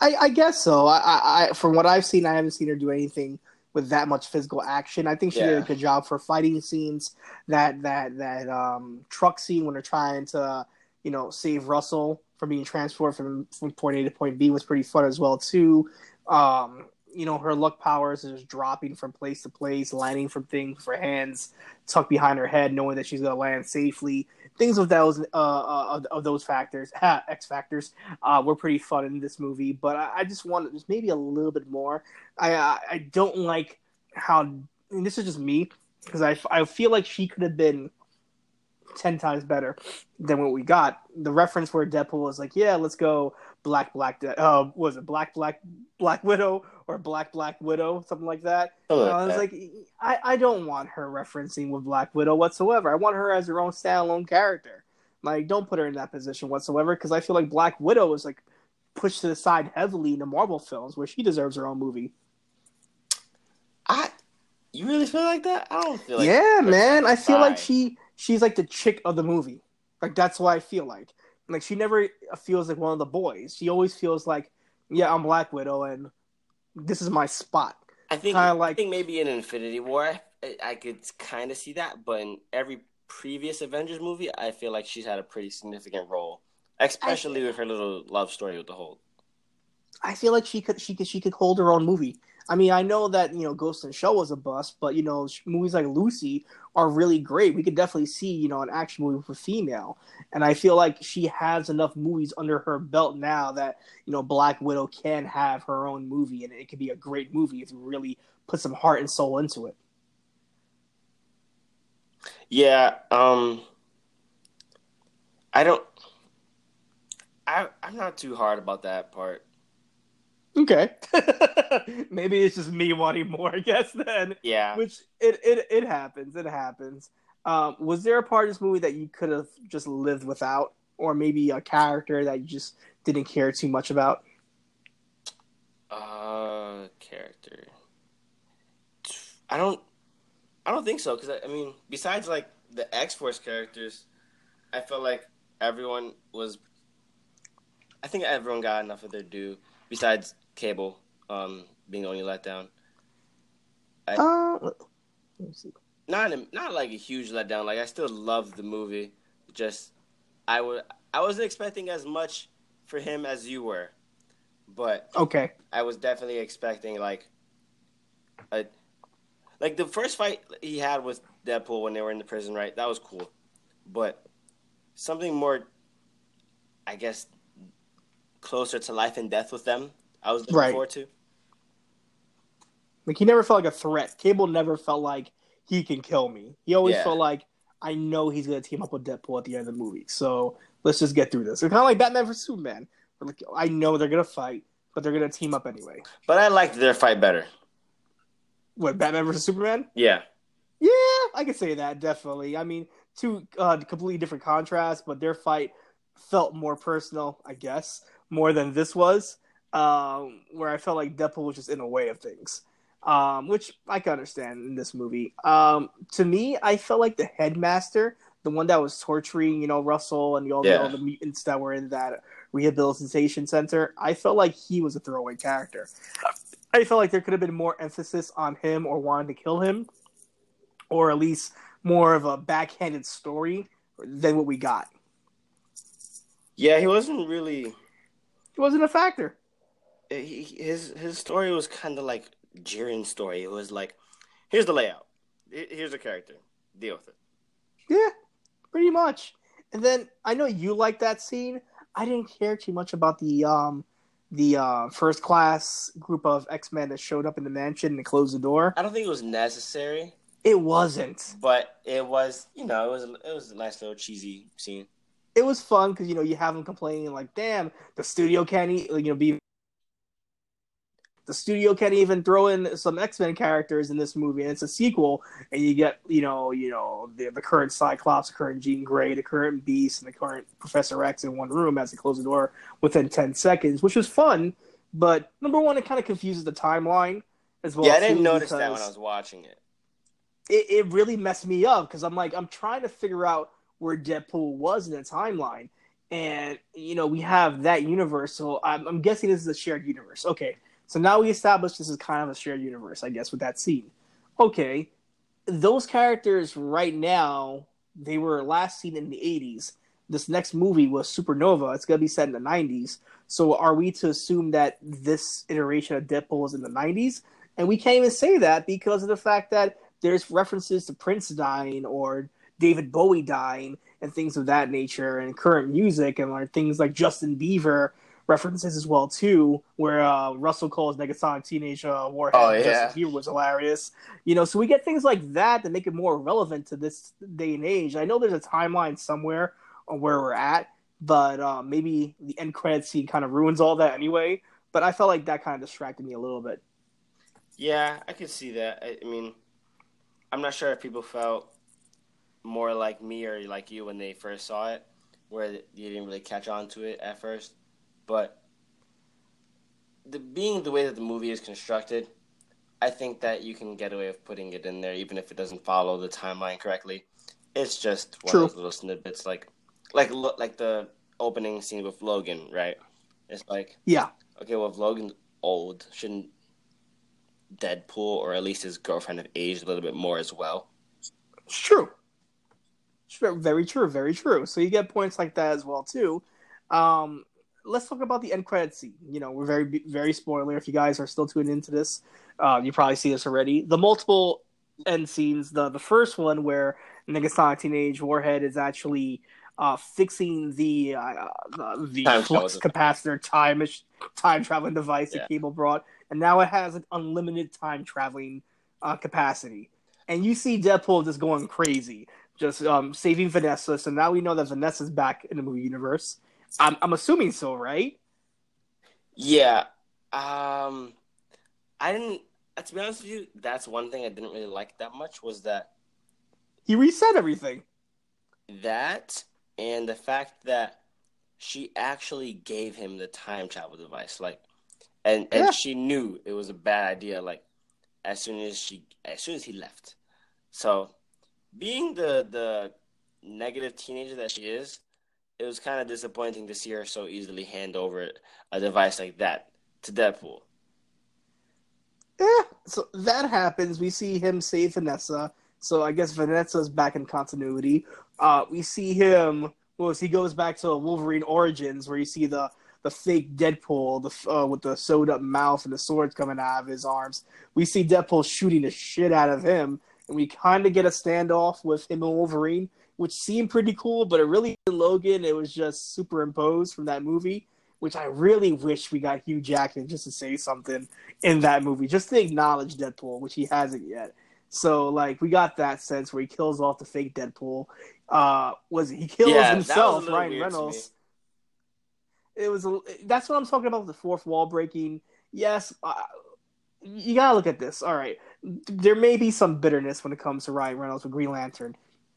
I, I guess so. I, I, I, from what I've seen, I haven't seen her do anything with that much physical action. I think she did a good job for fighting scenes. That that that um, truck scene when they're trying to, you know, save Russell from being transported from from point A to point B was pretty fun as well too. Um, you know, her luck powers is just dropping from place to place, landing from things her hands tucked behind her head, knowing that she's to land safely. Things of those uh, uh, of, of those factors, X factors, uh, were pretty fun in this movie. But I, I just wanted just maybe a little bit more. I I, I don't like how and this is just me because I, I feel like she could have been ten times better than what we got. The reference where Deadpool was like, "Yeah, let's go Black Black uh was it Black Black Black Widow or Black Black Widow something like that." I like was that. like, I, I don't want her referencing with Black Widow whatsoever. I want her as her own standalone character. Like, don't put her in that position whatsoever because I feel like Black Widow is like pushed to the side heavily in the Marvel films where she deserves her own movie. I, you really feel like that? I don't feel like. yeah, man. I feel like she she's like the chick of the movie. Like that's what I feel like. Like she never feels like one of the boys. She always feels like, yeah, I'm Black Widow and this is my spot. I think Kinda I think maybe in Infinity War I, I could kind of see that, but in every previous Avengers movie, I feel like she's had a pretty significant role, especially with her little love story with the Hulk. I feel like she could she could she could hold her own movie. I mean, I know that you know Ghost the Shell was a bust, but you know movies like Lucy are really great. We could definitely see you know an action movie with a female, and I feel like she has enough movies under her belt now that you know Black Widow can have her own movie, and it could be a great movie if you really put some heart and soul into it. Yeah, um, I don't. I I'm not too hard about that part. Okay, maybe it's just me wanting more. I guess then. Yeah, which it it it happens. It happens. Um, was there a part of this movie that you could have just lived without, or maybe a character that you just didn't care too much about? uh, character. I don't. I don't think so because I, I mean, besides like the X Force characters, I felt like everyone was. I think everyone got enough of their due. Besides Cable, um, being the only let down. Uh, let me see. Not a, not like a huge letdown. Like I still love the movie. Just I would I wasn't expecting as much for him as you were, but Okay, I was definitely expecting like a Like the first fight he had with Deadpool when they were in the prison, right? That was cool. But something more, I guess, closer to life and death with them, I was looking Right. forward to. Like he never felt like a threat. Cable never felt like he can kill me. He always Yeah. felt like I know he's gonna team up with Deadpool at the end of the movie. So let's just get through this. It's kind of like Batman vs Superman. Like I know they're gonna fight, but they're gonna team up anyway. But I liked their fight better. What Batman vs Superman? Yeah. Yeah, I could say that definitely. I mean, two uh, completely different contrasts, but their fight felt more personal, I guess, more than this was. Um, where I felt like Deadpool was just in the way of things, um, which I can understand in this movie. Um, to me, I felt like the headmaster, the one that was torturing, you know, Russell and all, the, all the mutants that were in that rehabilitation center. I felt like he was a throwaway character. I felt like there could have been more emphasis on him or wanting to kill him, or at least more of a backhanded story than what we got. Yeah, he wasn't really. It wasn't a factor. He, his his story was kind of like Jiren's story. It was like, here's the layout. Here's a character. Deal with it. Yeah, pretty much. And then I know you like that scene. I didn't care too much about the um the uh, first class group of X Men that showed up in the mansion and closed the door. I don't think it was necessary, It wasn't. but it was. You know, it was. It was a nice little cheesy scene. It was fun because you know you have them complaining like, "Damn, the studio can't e- you know be." The studio can't even throw in some X Men characters in this movie, and it's a sequel, and you get you know you know the the current Cyclops, the current Jean Grey, the current Beast, and the current Professor X in one room as they close the door within ten seconds, which was fun. But number one, it kind of confuses the timeline as well. yeah, I didn't notice that when I was watching it. it, it really messed me up because I'm like, I'm trying to figure out where Deadpool was in the timeline. And, you know, we have that universe. So I'm, I'm guessing this is a shared universe. Okay. So now we established this is kind of a shared universe, I guess, with that scene. Okay. Those characters right now, they were last seen in the 80s. This next movie was Supernova. It's going to be set in the 90s. So are we to assume that this iteration of Deadpool is in the 90s? And we can't even say that because of the fact that there's references to Prince dying or David Bowie dying and things of that nature and current music and like things like Justin Bieber references as well too where uh, Russell calls Negasonic Teenage uh, Warhead Oh, yeah. Justin Bieber was hilarious you know so we get things like that that make it more relevant to this day and age I know there's a timeline somewhere on where we're at but uh, maybe the end credit scene kind of ruins all that anyway but I felt like that kind of distracted me a little bit Yeah, I could see that. I, I mean, I'm not sure if people felt more like me or like you when they first saw it, where you didn't really catch on to it at first. But the being the way that the movie is constructed, I think that you can get away with putting it in there, even if it doesn't follow the timeline correctly. It's just one True. of those little snippets, like like like the opening scene with Logan, right? It's like yeah okay, well, if Logan's old, shouldn't Deadpool or at least his girlfriend have aged a little bit more as well? It's true. It's Very true. Very true. So you get points like that as well too. Um, let's talk about the end credit scene. You know, we're very very spoiler. If you guys are still tuning into this, uh, you probably see this already. The multiple end scenes. The the first one where Negasonic Teenage Warhead is actually uh, fixing the uh, the, the Time flux capacitor time time traveling device Yeah. that Cable brought, and now it has an unlimited time traveling uh, capacity. And you see Deadpool just going crazy, just um, saving Vanessa. So now we know that Vanessa's back in the movie universe. I'm, I'm assuming so, right? Yeah. Um, I didn't. uh, To be honest with you, that's one thing I didn't really like that much was that He reset everything. that and the fact that she actually gave him the time travel device, like, and and Yeah. she knew it was a bad idea, like, as soon as she, as soon as he left. So, being the the negative teenager that she is, it was kind of disappointing to see her so easily hand over a device like that to Deadpool. Yeah, so that happens. We see him save Vanessa. So I guess Vanessa's back in continuity. Uh, we see him. Well, he goes back to Wolverine Origins, where you see the the fake Deadpool, the uh, with the sewed up mouth and the swords coming out of his arms. We see Deadpool shooting the shit out of him, and we kind of get a standoff with him and Wolverine, which seemed pretty cool. But it really Logan, it was just superimposed from that movie. Which I really wish we got Hugh Jackman just to say something in that movie, just to acknowledge Deadpool, which he hasn't yet. So like we got that sense where he kills off the fake Deadpool. Uh, was he kills Yeah, himself, Ryan Reynolds? It was a, that's what I'm talking about the fourth wall breaking. Yes, uh, you gotta look at this. All right, there may be some bitterness when it comes to Ryan Reynolds with Green Lantern.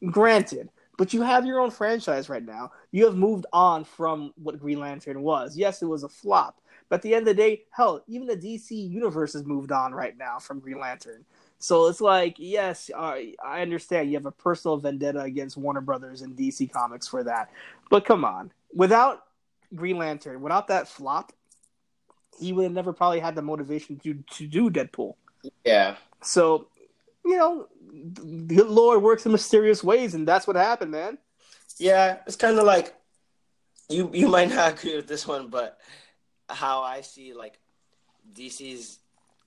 Granted, but you have your own franchise right now. You have moved on from what Green Lantern was. Yes, it was a flop, but at the end of the day, hell, even the DC universe has moved on right now from Green Lantern. So it's like, yes, uh, I understand you have a personal vendetta against Warner Brothers and DC Comics for that, but come on, without Green Lantern, without that flop, he would have never probably had the motivation to to do Deadpool. Yeah. So, you know, the Lord works in mysterious ways, and that's what happened, man. Yeah, it's kind of like you. You might not agree with this one, but how I see like DC's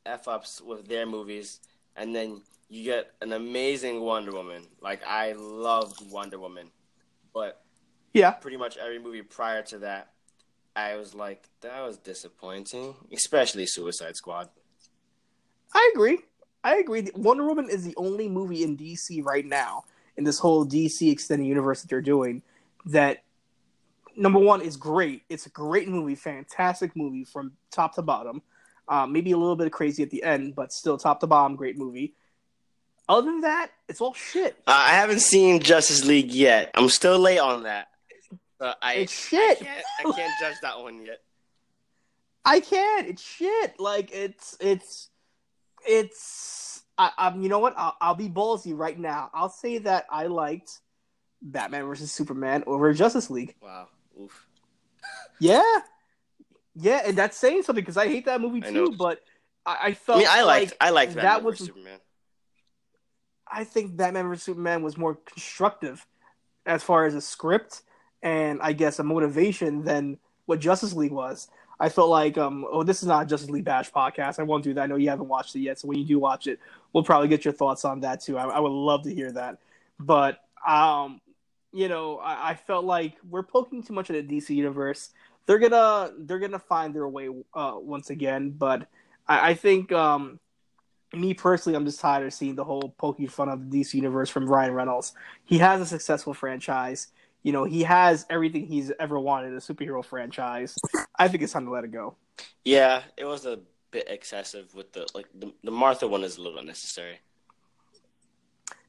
f ups with their movies, and then you get an amazing Wonder Woman. Like I loved Wonder Woman, but Yeah, pretty much every movie prior to that, I was like, that was disappointing. Especially Suicide Squad. I agree. I agree. Wonder Woman is the only movie in DC right now in this whole DC extended universe that they're doing that number one is great. It's a great movie, fantastic movie from top to bottom. Um, maybe a little bit crazy at the end, but still top to bottom, great movie. Other than that, it's all shit. Uh, I haven't seen Justice League yet. I'm still late on that. Uh, I, It's shit. I can't, I can't judge that one yet. I can't. It's shit. Like it's it's it's. I, I'm. You know what? I'll, I'll be ballsy right now. I'll say that I liked Batman versus Superman over Justice League. Wow. Oof. Yeah, yeah, and that's saying something because I hate that movie I too. But I, I I felt mean, I liked like I liked that Batman was- Superman. I think Batman vs Superman was more constructive as far as a script and I guess a motivation than what Justice League was. I felt like, um, oh, this is not a Justice League Bash podcast. I won't do that. I know you haven't watched it yet, so when you do watch it, we'll probably get your thoughts on that too. I, I would love to hear that. But, um, you know, I, I felt like we're poking too much at the DC universe. They're gonna they're gonna find their way uh, once again, but I, I think um, me personally, I'm just tired of seeing the whole poking fun of the DC universe from Ryan Reynolds. He has a successful franchise. You know, he has everything he's ever wanted a superhero franchise. I think it's time to let it go. Yeah, it was a bit excessive with the like the, the Martha one is a little unnecessary.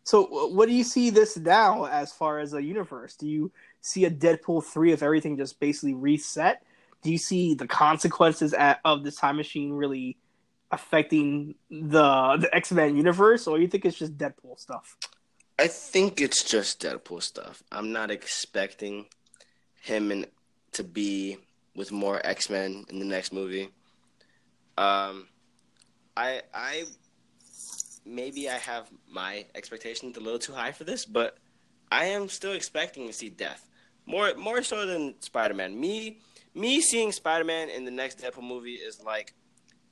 So, what do you see this now as far as a universe? Do you see a Deadpool three if everything just basically reset? Do you see the consequences at, of this time machine really affecting the the X Men universe, or you think it's just Deadpool stuff? I think it's just Deadpool stuff. I'm not expecting him to be with more X Men in the next movie. Um, I I maybe I have my expectations a little too high for this, but I am still expecting to see death more more so than Spider Man. Me me seeing Spider Man in the next Deadpool movie is like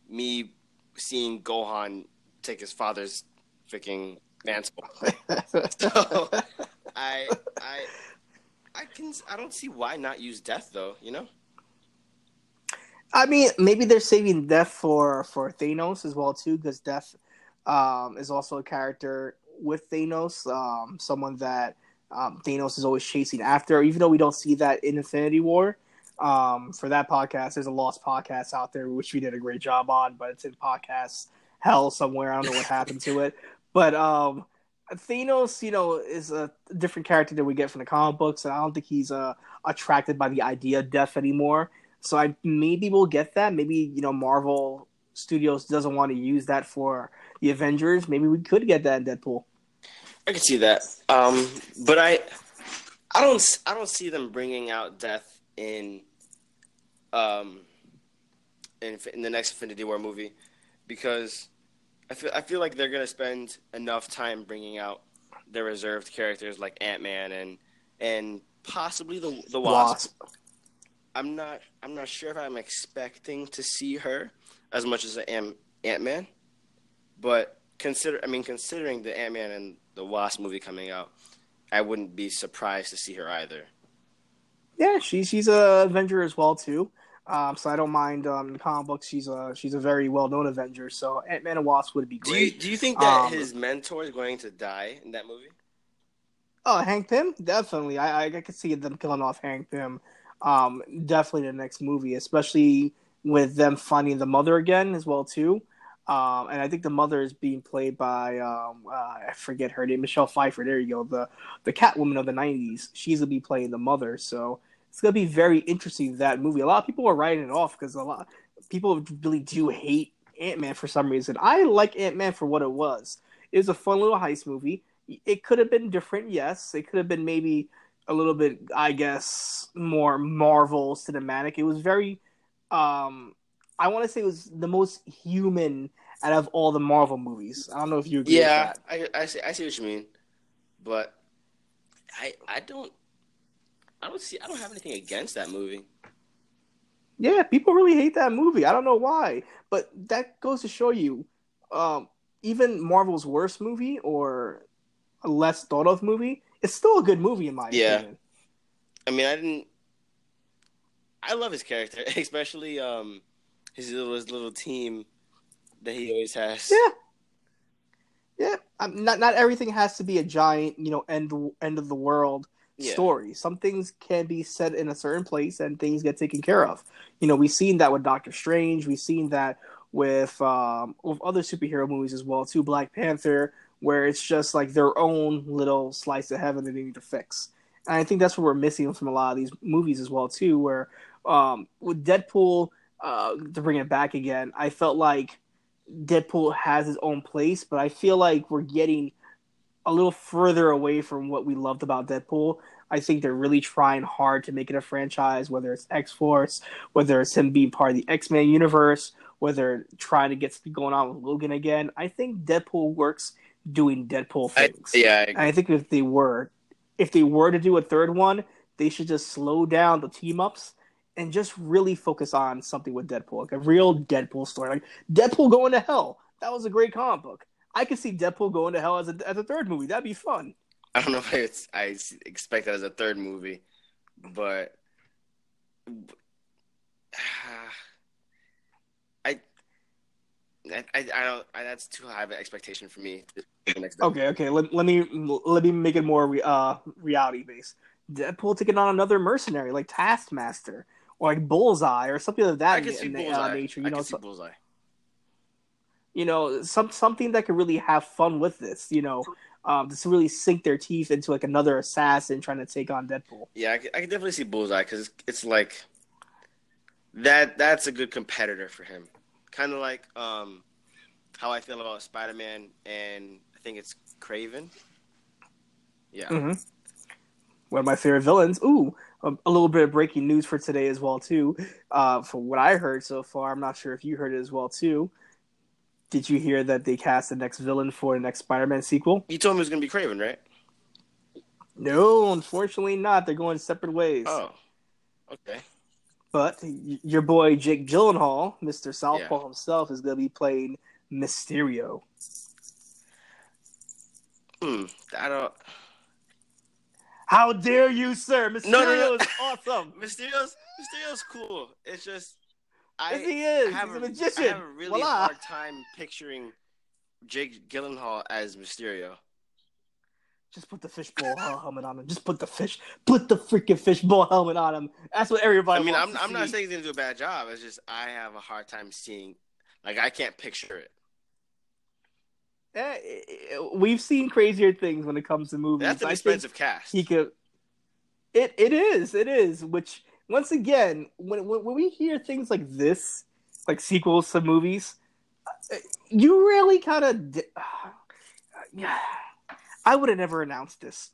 me seeing Gohan take his father's freaking mantle. so I I I can I don't see why not use death though, you know? I mean, maybe they're saving Death for for Thanos as well too, because Death um, is also a character with Thanos, um, someone that um, Thanos is always chasing after. Even though we don't see that in Infinity War, um, for that podcast, there's a lost podcast out there which we did a great job on, but it's in podcast hell somewhere. I don't know what happened to it, but um, Thanos, you know, is a different character that we get from the comic books, and I don't think he's uh, attracted by the idea of death anymore. So I maybe we'll get that. Maybe you know Marvel Studios doesn't want to use that for the Avengers. Maybe we could get that in Deadpool. I can see that. Um but I I don't I don't see them bringing out death in um in in the next Infinity War movie because I feel I feel like they're going to spend enough time bringing out their reserved characters like Ant-Man and and possibly the the Wasp. Wasp. I'm not I'm not sure if I'm expecting to see her as much as I am Ant Man, but consider I mean considering the Ant Man and the Wasp movie coming out, I wouldn't be surprised to see her either. Yeah, she's she's a Avenger as well too. Um, so I don't mind um, in comic books. She's a she's a very well known Avenger. So Ant Man and Wasp would be Do you great. do you think that Um, his mentor is going to die in that movie? Oh, Hank Pym, definitely. I I, I could see them killing off Hank Pym. Um, definitely the next movie, especially with them finding the mother again as well too. Um, and I think the mother is being played by um, uh, I forget her name, Michelle Pfeiffer. There you go, the the Catwoman of the '90s. She's gonna be playing the mother, so it's gonna be very interesting that movie. A lot of people are writing it off because a lot people really do hate Ant Man for some reason. I like Ant Man for what it was. It was a fun little heist movie. It could have been different, yes. It could have been maybe a little bit, I guess, more Marvel cinematic. It was very, um, I want to say it was the most human out of all the Marvel movies. I don't know if you agree Yeah, with that. I, I see I see what you mean, but I I don't I don't see I don't have anything against that movie. Yeah, people really hate that movie. I don't know why, but that goes to show you, um, even Marvel's worst movie or a less thought of movie, it's still a good movie in my Yeah. opinion. I mean, I didn't. I love his character, especially um his little his little team that he always has. Yeah. Yeah, um, not not everything has to be a giant, you know, end end of the world Yeah. story. Some things can be set in a certain place, and things get taken care of. You know, we've seen that with Doctor Strange. We've seen that with um, with other superhero movies as well, too. Black Panther, where it's just like their own little slice of heaven that they need to fix. And I think that's what we're missing from a lot of these movies as well, too. Where um, with Deadpool, uh, to bring it back again, I felt like Deadpool has his own place, but I feel like we're getting a little further away from what we loved about Deadpool. I think they're really trying hard to make it a franchise, whether it's X Force, whether it's him being part of the X Men universe, whether trying to get something going on with Logan again. I think Deadpool works doing Deadpool I, things. yeah, And I think if they were, if they were to do a third one, they should just slow down the team ups and just really focus on something with Deadpool, like a real Deadpool story, like Deadpool going to hell. That was a great comic book. I could see Deadpool going to hell as a as a third movie. That'd be fun. I don't know if it's, I expect that as a third movie, but I, I, I don't. I, that's too high of an expectation for me. Okay, okay. Let, let me let me make it more re, uh, reality based. Deadpool taking on another mercenary like Taskmaster or like Bullseye or something of that I can see bullseye. uh, nature. You I know, can see so- bullseye. You know, some something that could really have fun with this. You know, um, to really sink their teeth into like another assassin trying to take on Deadpool. Yeah, I can, I can definitely see bullseye because it's, it's like that. That's a good competitor for him. Kind of like um, how I feel about Spider Man and I think it's Kraven. Yeah. Mm-hmm. One of my favorite villains. Ooh, a, a little bit of breaking news for today as well too. Uh, from what I heard so far, I'm not sure if you heard it as well too. Did you hear that they cast the next villain for the next Spider-Man sequel? You told me it was gonna be Kraven, right? No, unfortunately not. They're going separate ways. Oh, okay. But your boy Jake Gyllenhaal, Mr. Southpaw himself, is going to be playing Mysterio. Hmm. I don't. How dare you, sir? Mysterio No, no, no. is awesome. Mysterio's Mysterio's cool. It's just I yes, he is. have He's a, a, magician. I have a really Voila. hard time picturing Jake Gyllenhaal as Mysterio. Just put the fishbowl helmet on him. Just put the fish, put the freaking fishbowl helmet on him. That's what everybody. I mean, I'm I'm not saying he's gonna do a bad job. It's just I have a hard time seeing, like I can't picture it. Eh, eh, we've seen crazier things when it comes to movies. That's an I expensive cast. he could. It it is it is. Which once again, when when, when we hear things like this, like sequels to movies, uh, you really kind of. yeah, I would have never announced this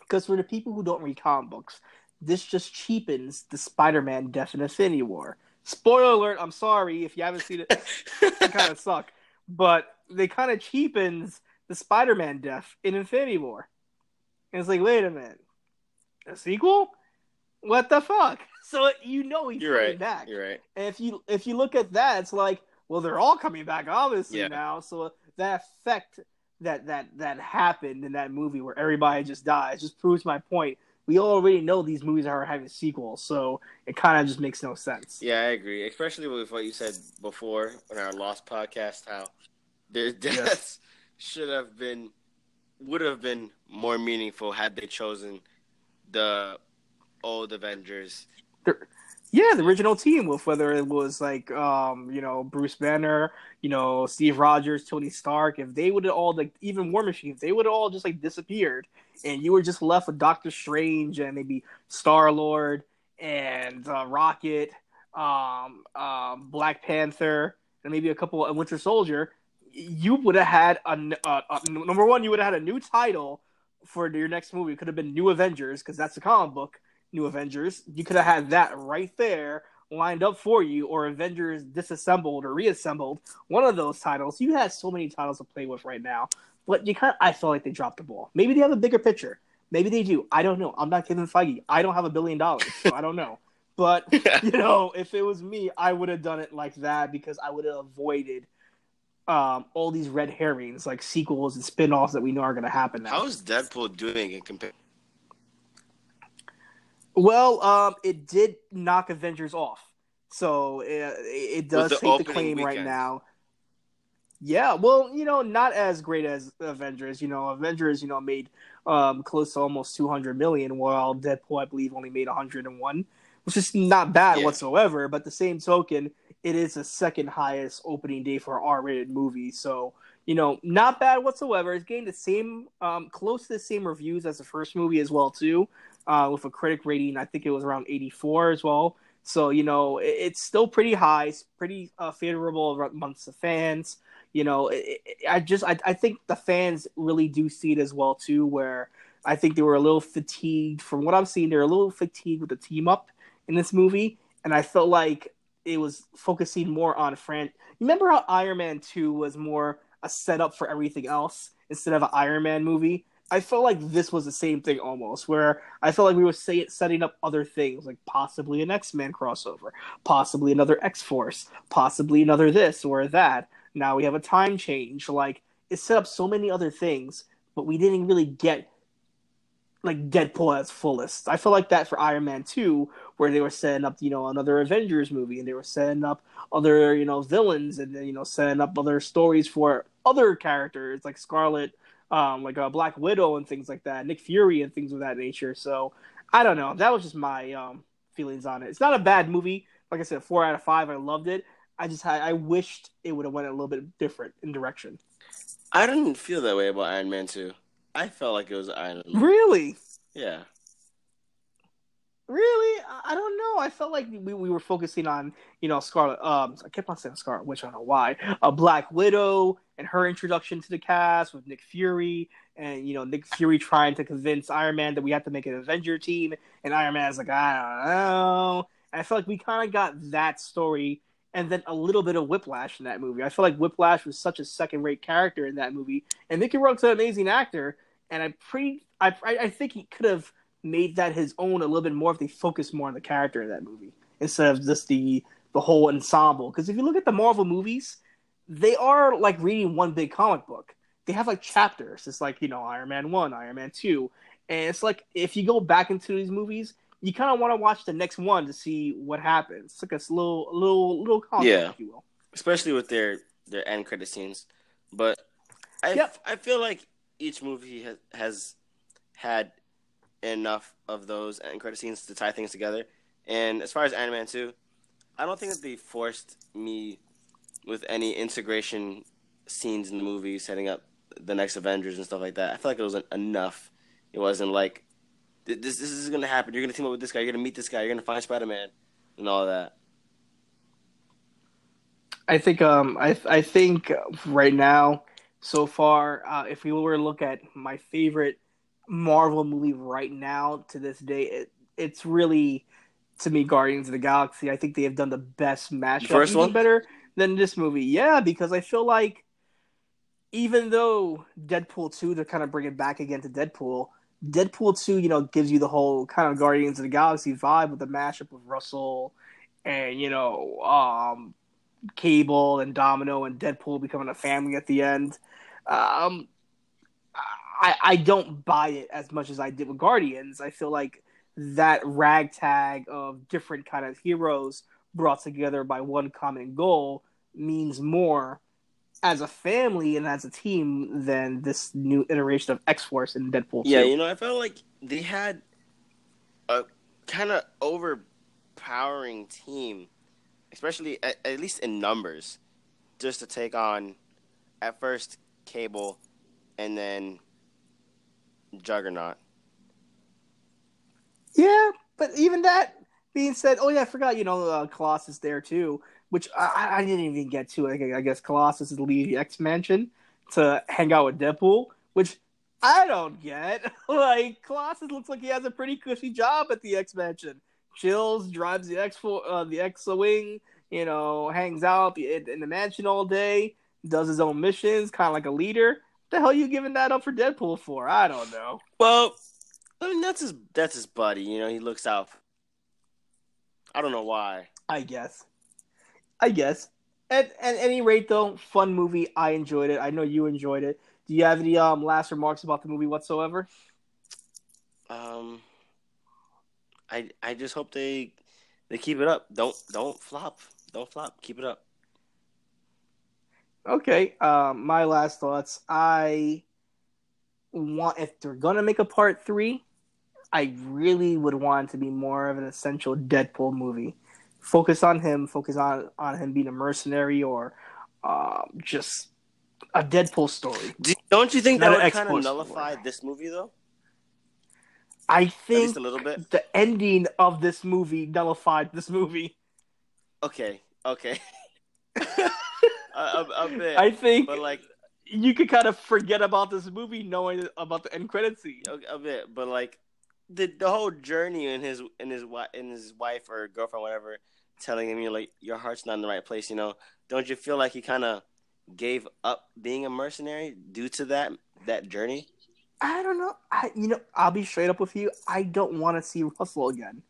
because for the people who don't read comic books, this just cheapens the Spider-Man death in Infinity War. Spoiler alert! I'm sorry if you haven't seen it. It kind of suck, but they kind of cheapens the Spider-Man death in Infinity War. And it's like, wait a minute, a sequel? What the fuck? so you know he's You're coming right. back. You're right. And if you if you look at that, it's like, well, they're all coming back, obviously Yeah. now. So that effect that that that happened in that movie where everybody just dies just proves my point. We already know these movies are having sequels, so it kind of just makes no sense. Yeah, I agree. Especially with what you said before on our Lost podcast, how their deaths should have been, would have been more meaningful had they chosen the old Avengers. Yeah, the original team with whether it was like um, you know, Bruce Banner, you know, Steve Rogers, Tony Stark, if they would have all like even War Machine, if they would have all just like disappeared and you were just left with Doctor Strange and maybe Star Lord and uh, Rocket, um, um, Black Panther, and maybe a couple of Winter Soldier, you would have had a, uh, uh, number one, you would have had a new title for your next movie. It could have been New Avengers because that's the comic book. New Avengers. You could have had that right there lined up for you, or Avengers disassembled or reassembled. One of those titles. You had so many titles to play with right now, but you kind of, I feel like they dropped the ball. Maybe they have a bigger picture. Maybe they do. I don't know. I'm not Kevin Feige. I don't have a billion dollars, so I don't know. But you know, if it was me, I would have done it like that because I would have avoided um, all these red herrings, like sequels and spin-offs that we know are going to happen now. How's Deadpool doing in comparison? Well, um, it did knock Avengers off, so it, it does the take the claim right now. Yeah, well, you know, not as great as Avengers. You know, Avengers, you know, made um, close to almost two hundred million, while Deadpool, I believe, only made one hundred and one, which is not bad Yeah. whatsoever. But the same token, it is the second highest opening day for an R-rated movie, so you know, not bad whatsoever. It's getting the same, um, close to the same reviews as the first movie as well, too uh, with a critic rating. I think it was around 84 as well. So you know, it, it's still pretty high. It's pretty uh, favorable amongst the fans. You know, it, it, I just I, I think the fans really do see it as well too. Where I think they were a little fatigued from what I'm seeing. They're a little fatigued with the team up in this movie, and I felt like it was focusing more on Fran. Remember how Iron Man Two was more a setup for everything else instead of an Iron Man movie? I felt like this was the same thing almost, where I felt like we were say, setting up other things, like possibly an X Men crossover, possibly another X Force, possibly another this or that. Now we have a time change. Like it set up so many other things, but we didn't really get like Deadpool at its fullest. I feel like that for Iron Man 2, where they were setting up, you know, another Avengers movie and they were setting up other, you know, villains and you know, setting up other stories for other characters like Scarlet, um, like a Black Widow and things like that, Nick Fury and things of that nature. So I don't know. That was just my um feelings on it. It's not a bad movie. Like I said, four out of five. I loved it. I just had, I wished it would have went a little bit different in direction. I didn't feel that way about Iron Man 2. I felt like it was Iron Man. Really? Yeah. Really? I- don't know. I felt like we, we were focusing on, you know, Scarlet. Um, I kept on saying Scarlet Witch. I don't know why. A Black Widow and her introduction to the cast with Nick Fury, and you know, Nick Fury trying to convince Iron Man that we have to make an Avenger team, and Iron Man's like, I don't know. And I felt like we kind of got that story, and then a little bit of Whiplash in that movie. I feel like Whiplash was such a second-rate character in that movie, and Mickey Rourke's an amazing actor, and I pretty, I I think he could have made that his own a little bit more if they focused more on the character in that movie instead of just the the whole ensemble. Because if you look at the Marvel movies, they are like reading one big comic book. They have like chapters. It's like you know Iron Man one, Iron Man two, and it's like if you go back into these movies, you kind of want to watch the next one to see what happens. It's like a little little little comic, Yeah. if you will. especially with their their end credit scenes. But I Yep. I feel like each movie has has had enough of those end credit scenes to tie things together. And as far as Iron Man two, I don't think that they forced me with any integration scenes in the movie, setting up the next Avengers and stuff like that. I feel like it wasn't enough. It wasn't like this this is gonna happen. You're gonna team up with this guy. You're gonna meet this guy. You're gonna find Spider Man and all that. I think um I I think right now so far uh, if we were to look at my favorite Marvel movie right now to this day it, it's really to me Guardians of the Galaxy. I think they have done the best mashup first even one? better than this movie. Yeah, because I feel like even though Deadpool 2 they're kind of bring it back again to Deadpool, Deadpool two, you know, gives you the whole kind of Guardians of the Galaxy vibe with the mashup of Russell and you know, um, Cable and Domino and Deadpool becoming a family at the end. Um, I I don't buy it as much as I did with Guardians. I feel like that ragtag of different kind of heroes brought together by one common goal means more as a family and as a team than this new iteration of X Force and Deadpool. Yeah, 2. you know, I felt like they had a kind of overpowering team, especially at, at least in numbers, just to take on at first Cable and then Juggernaut. Yeah, but even that being said, oh yeah, I forgot. You know, uh, Colossus there too, which I, I didn't even get to. I guess Colossus is leaving X Mansion to hang out with Deadpool, which I don't get. like, Colossus looks like he has a pretty cushy job at the X Mansion. Chills, drives the X uh, the X Wing, you know, hangs out in the mansion all day, does his own missions, kind of like a leader. The hell are you giving that up for Deadpool for? I don't know. Well, I mean that's his that's his buddy. You know, he looks out. I don't know why. I guess. I guess. At, at any rate, though, fun movie. I enjoyed it. I know you enjoyed it. Do you have any um last remarks about the movie whatsoever? Um, I I just hope they they keep it up. Don't don't flop. Don't flop. Keep it up. Okay. Um, my last thoughts. I want if they're gonna make a part three, I really would want it to be more of an essential Deadpool movie. Focus on him. Focus on on him being a mercenary or um, just a Deadpool story. Do, don't you think Not that would kind of nullify story. this movie though? I think a little bit. the ending of this movie nullified this movie. Okay. Okay. a, a, bit. I think but like you could kind of forget about this movie knowing about the end credit scene. a, bit, but like the the whole journey in his in his in his wife or girlfriend whatever telling him you're like your heart's not in the right place. You know, don't you feel like he kind of gave up being a mercenary due to that that journey? I don't know. I you know, I'll be straight up with you. I don't want to see Russell again.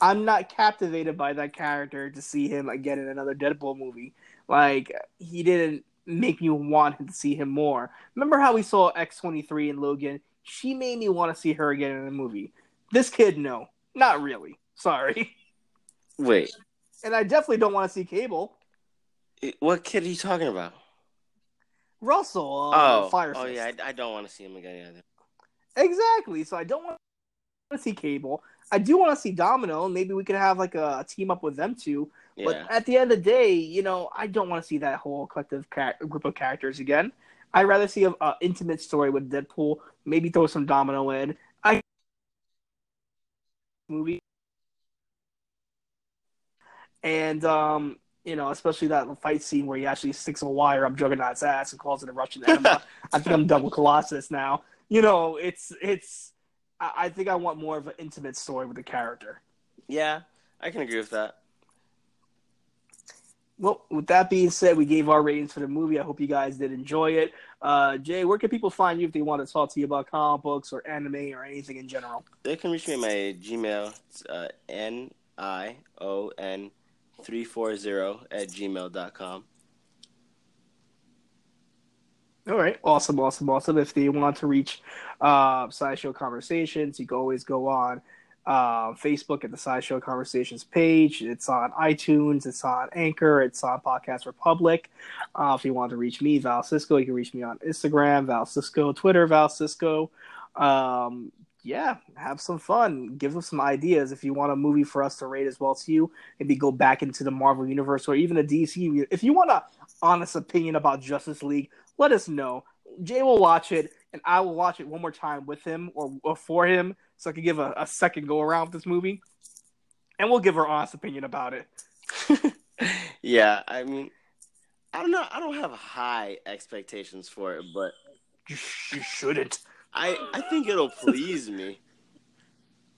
I'm not captivated by that character to see him again in another Deadpool movie. Like he didn't make me want to see him more. Remember how we saw X23 in Logan? She made me want to see her again in a movie. This kid, no, not really. Sorry. Wait, And I definitely don't want to see Cable. what kid are you talking about? Russell, uh, oh, Fire oh yeah, I, I don't want to see him again either. Exactly. So I don't want to see Cable. I do want to see Domino. Maybe we could have like a team up with them two. Yeah, But at the end of the day, you know, I don't want to see that whole collective char- group of characters again. I'd rather see a, a intimate story with Deadpool. Maybe throw some Domino in. I movie, and um, you know, especially that fight scene where he actually sticks a wire up Juggernaut's ass and calls it a Russian enema. I think I'm done with Colossus now. You know, it's it's. I, I think I want more of an intimate story with the character. yeah, I can agree with that. Well, with that being said, we gave our ratings for the movie. I hope you guys did enjoy it. Uh, Jay, where can people find you if they want to talk to you about comic books or anime or anything in general? They can reach me at my Gmail. It's uh, N I O N three four zero at gmail.com. All right, awesome, awesome, awesome. If they want to reach uh, Sideshow Conversations, you can always go on uh, Facebook at the Sideshow Conversations page. It's on iTunes, it's on Anchor, it's on Podcast Republic. Uh, if you want to reach me, Val Cisco, you can reach me on Instagram, Val Cisco, Twitter, Val Cisco. Um, yeah, have some fun. Give us some ideas if you want a movie for us to rate as well to you. Maybe go back into the Marvel universe or even the DC. If you want a honest opinion about Justice League, let us know. Jay will watch it, and I will watch it one more time with him or, or for him, so I can give a, a second go around with this movie, and we'll give our honest opinion about it. yeah, I mean, I don't know. I don't have high expectations for it, but You, sh- you shouldn't. I I think it'll please me.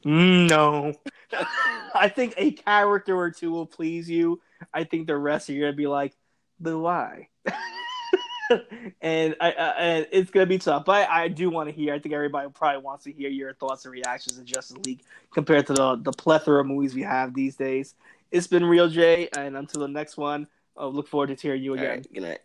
No. I think a character or two will please you. I think the rest of you are gonna be like, but why? and I, uh, and it's gonna be tough. But I, I do want to hear. I think everybody probably wants to hear your thoughts and reactions to Justice League compared to the the plethora of movies we have these days. It's been real, Jay, and until the next one, I look forward to hearing you again. Good night.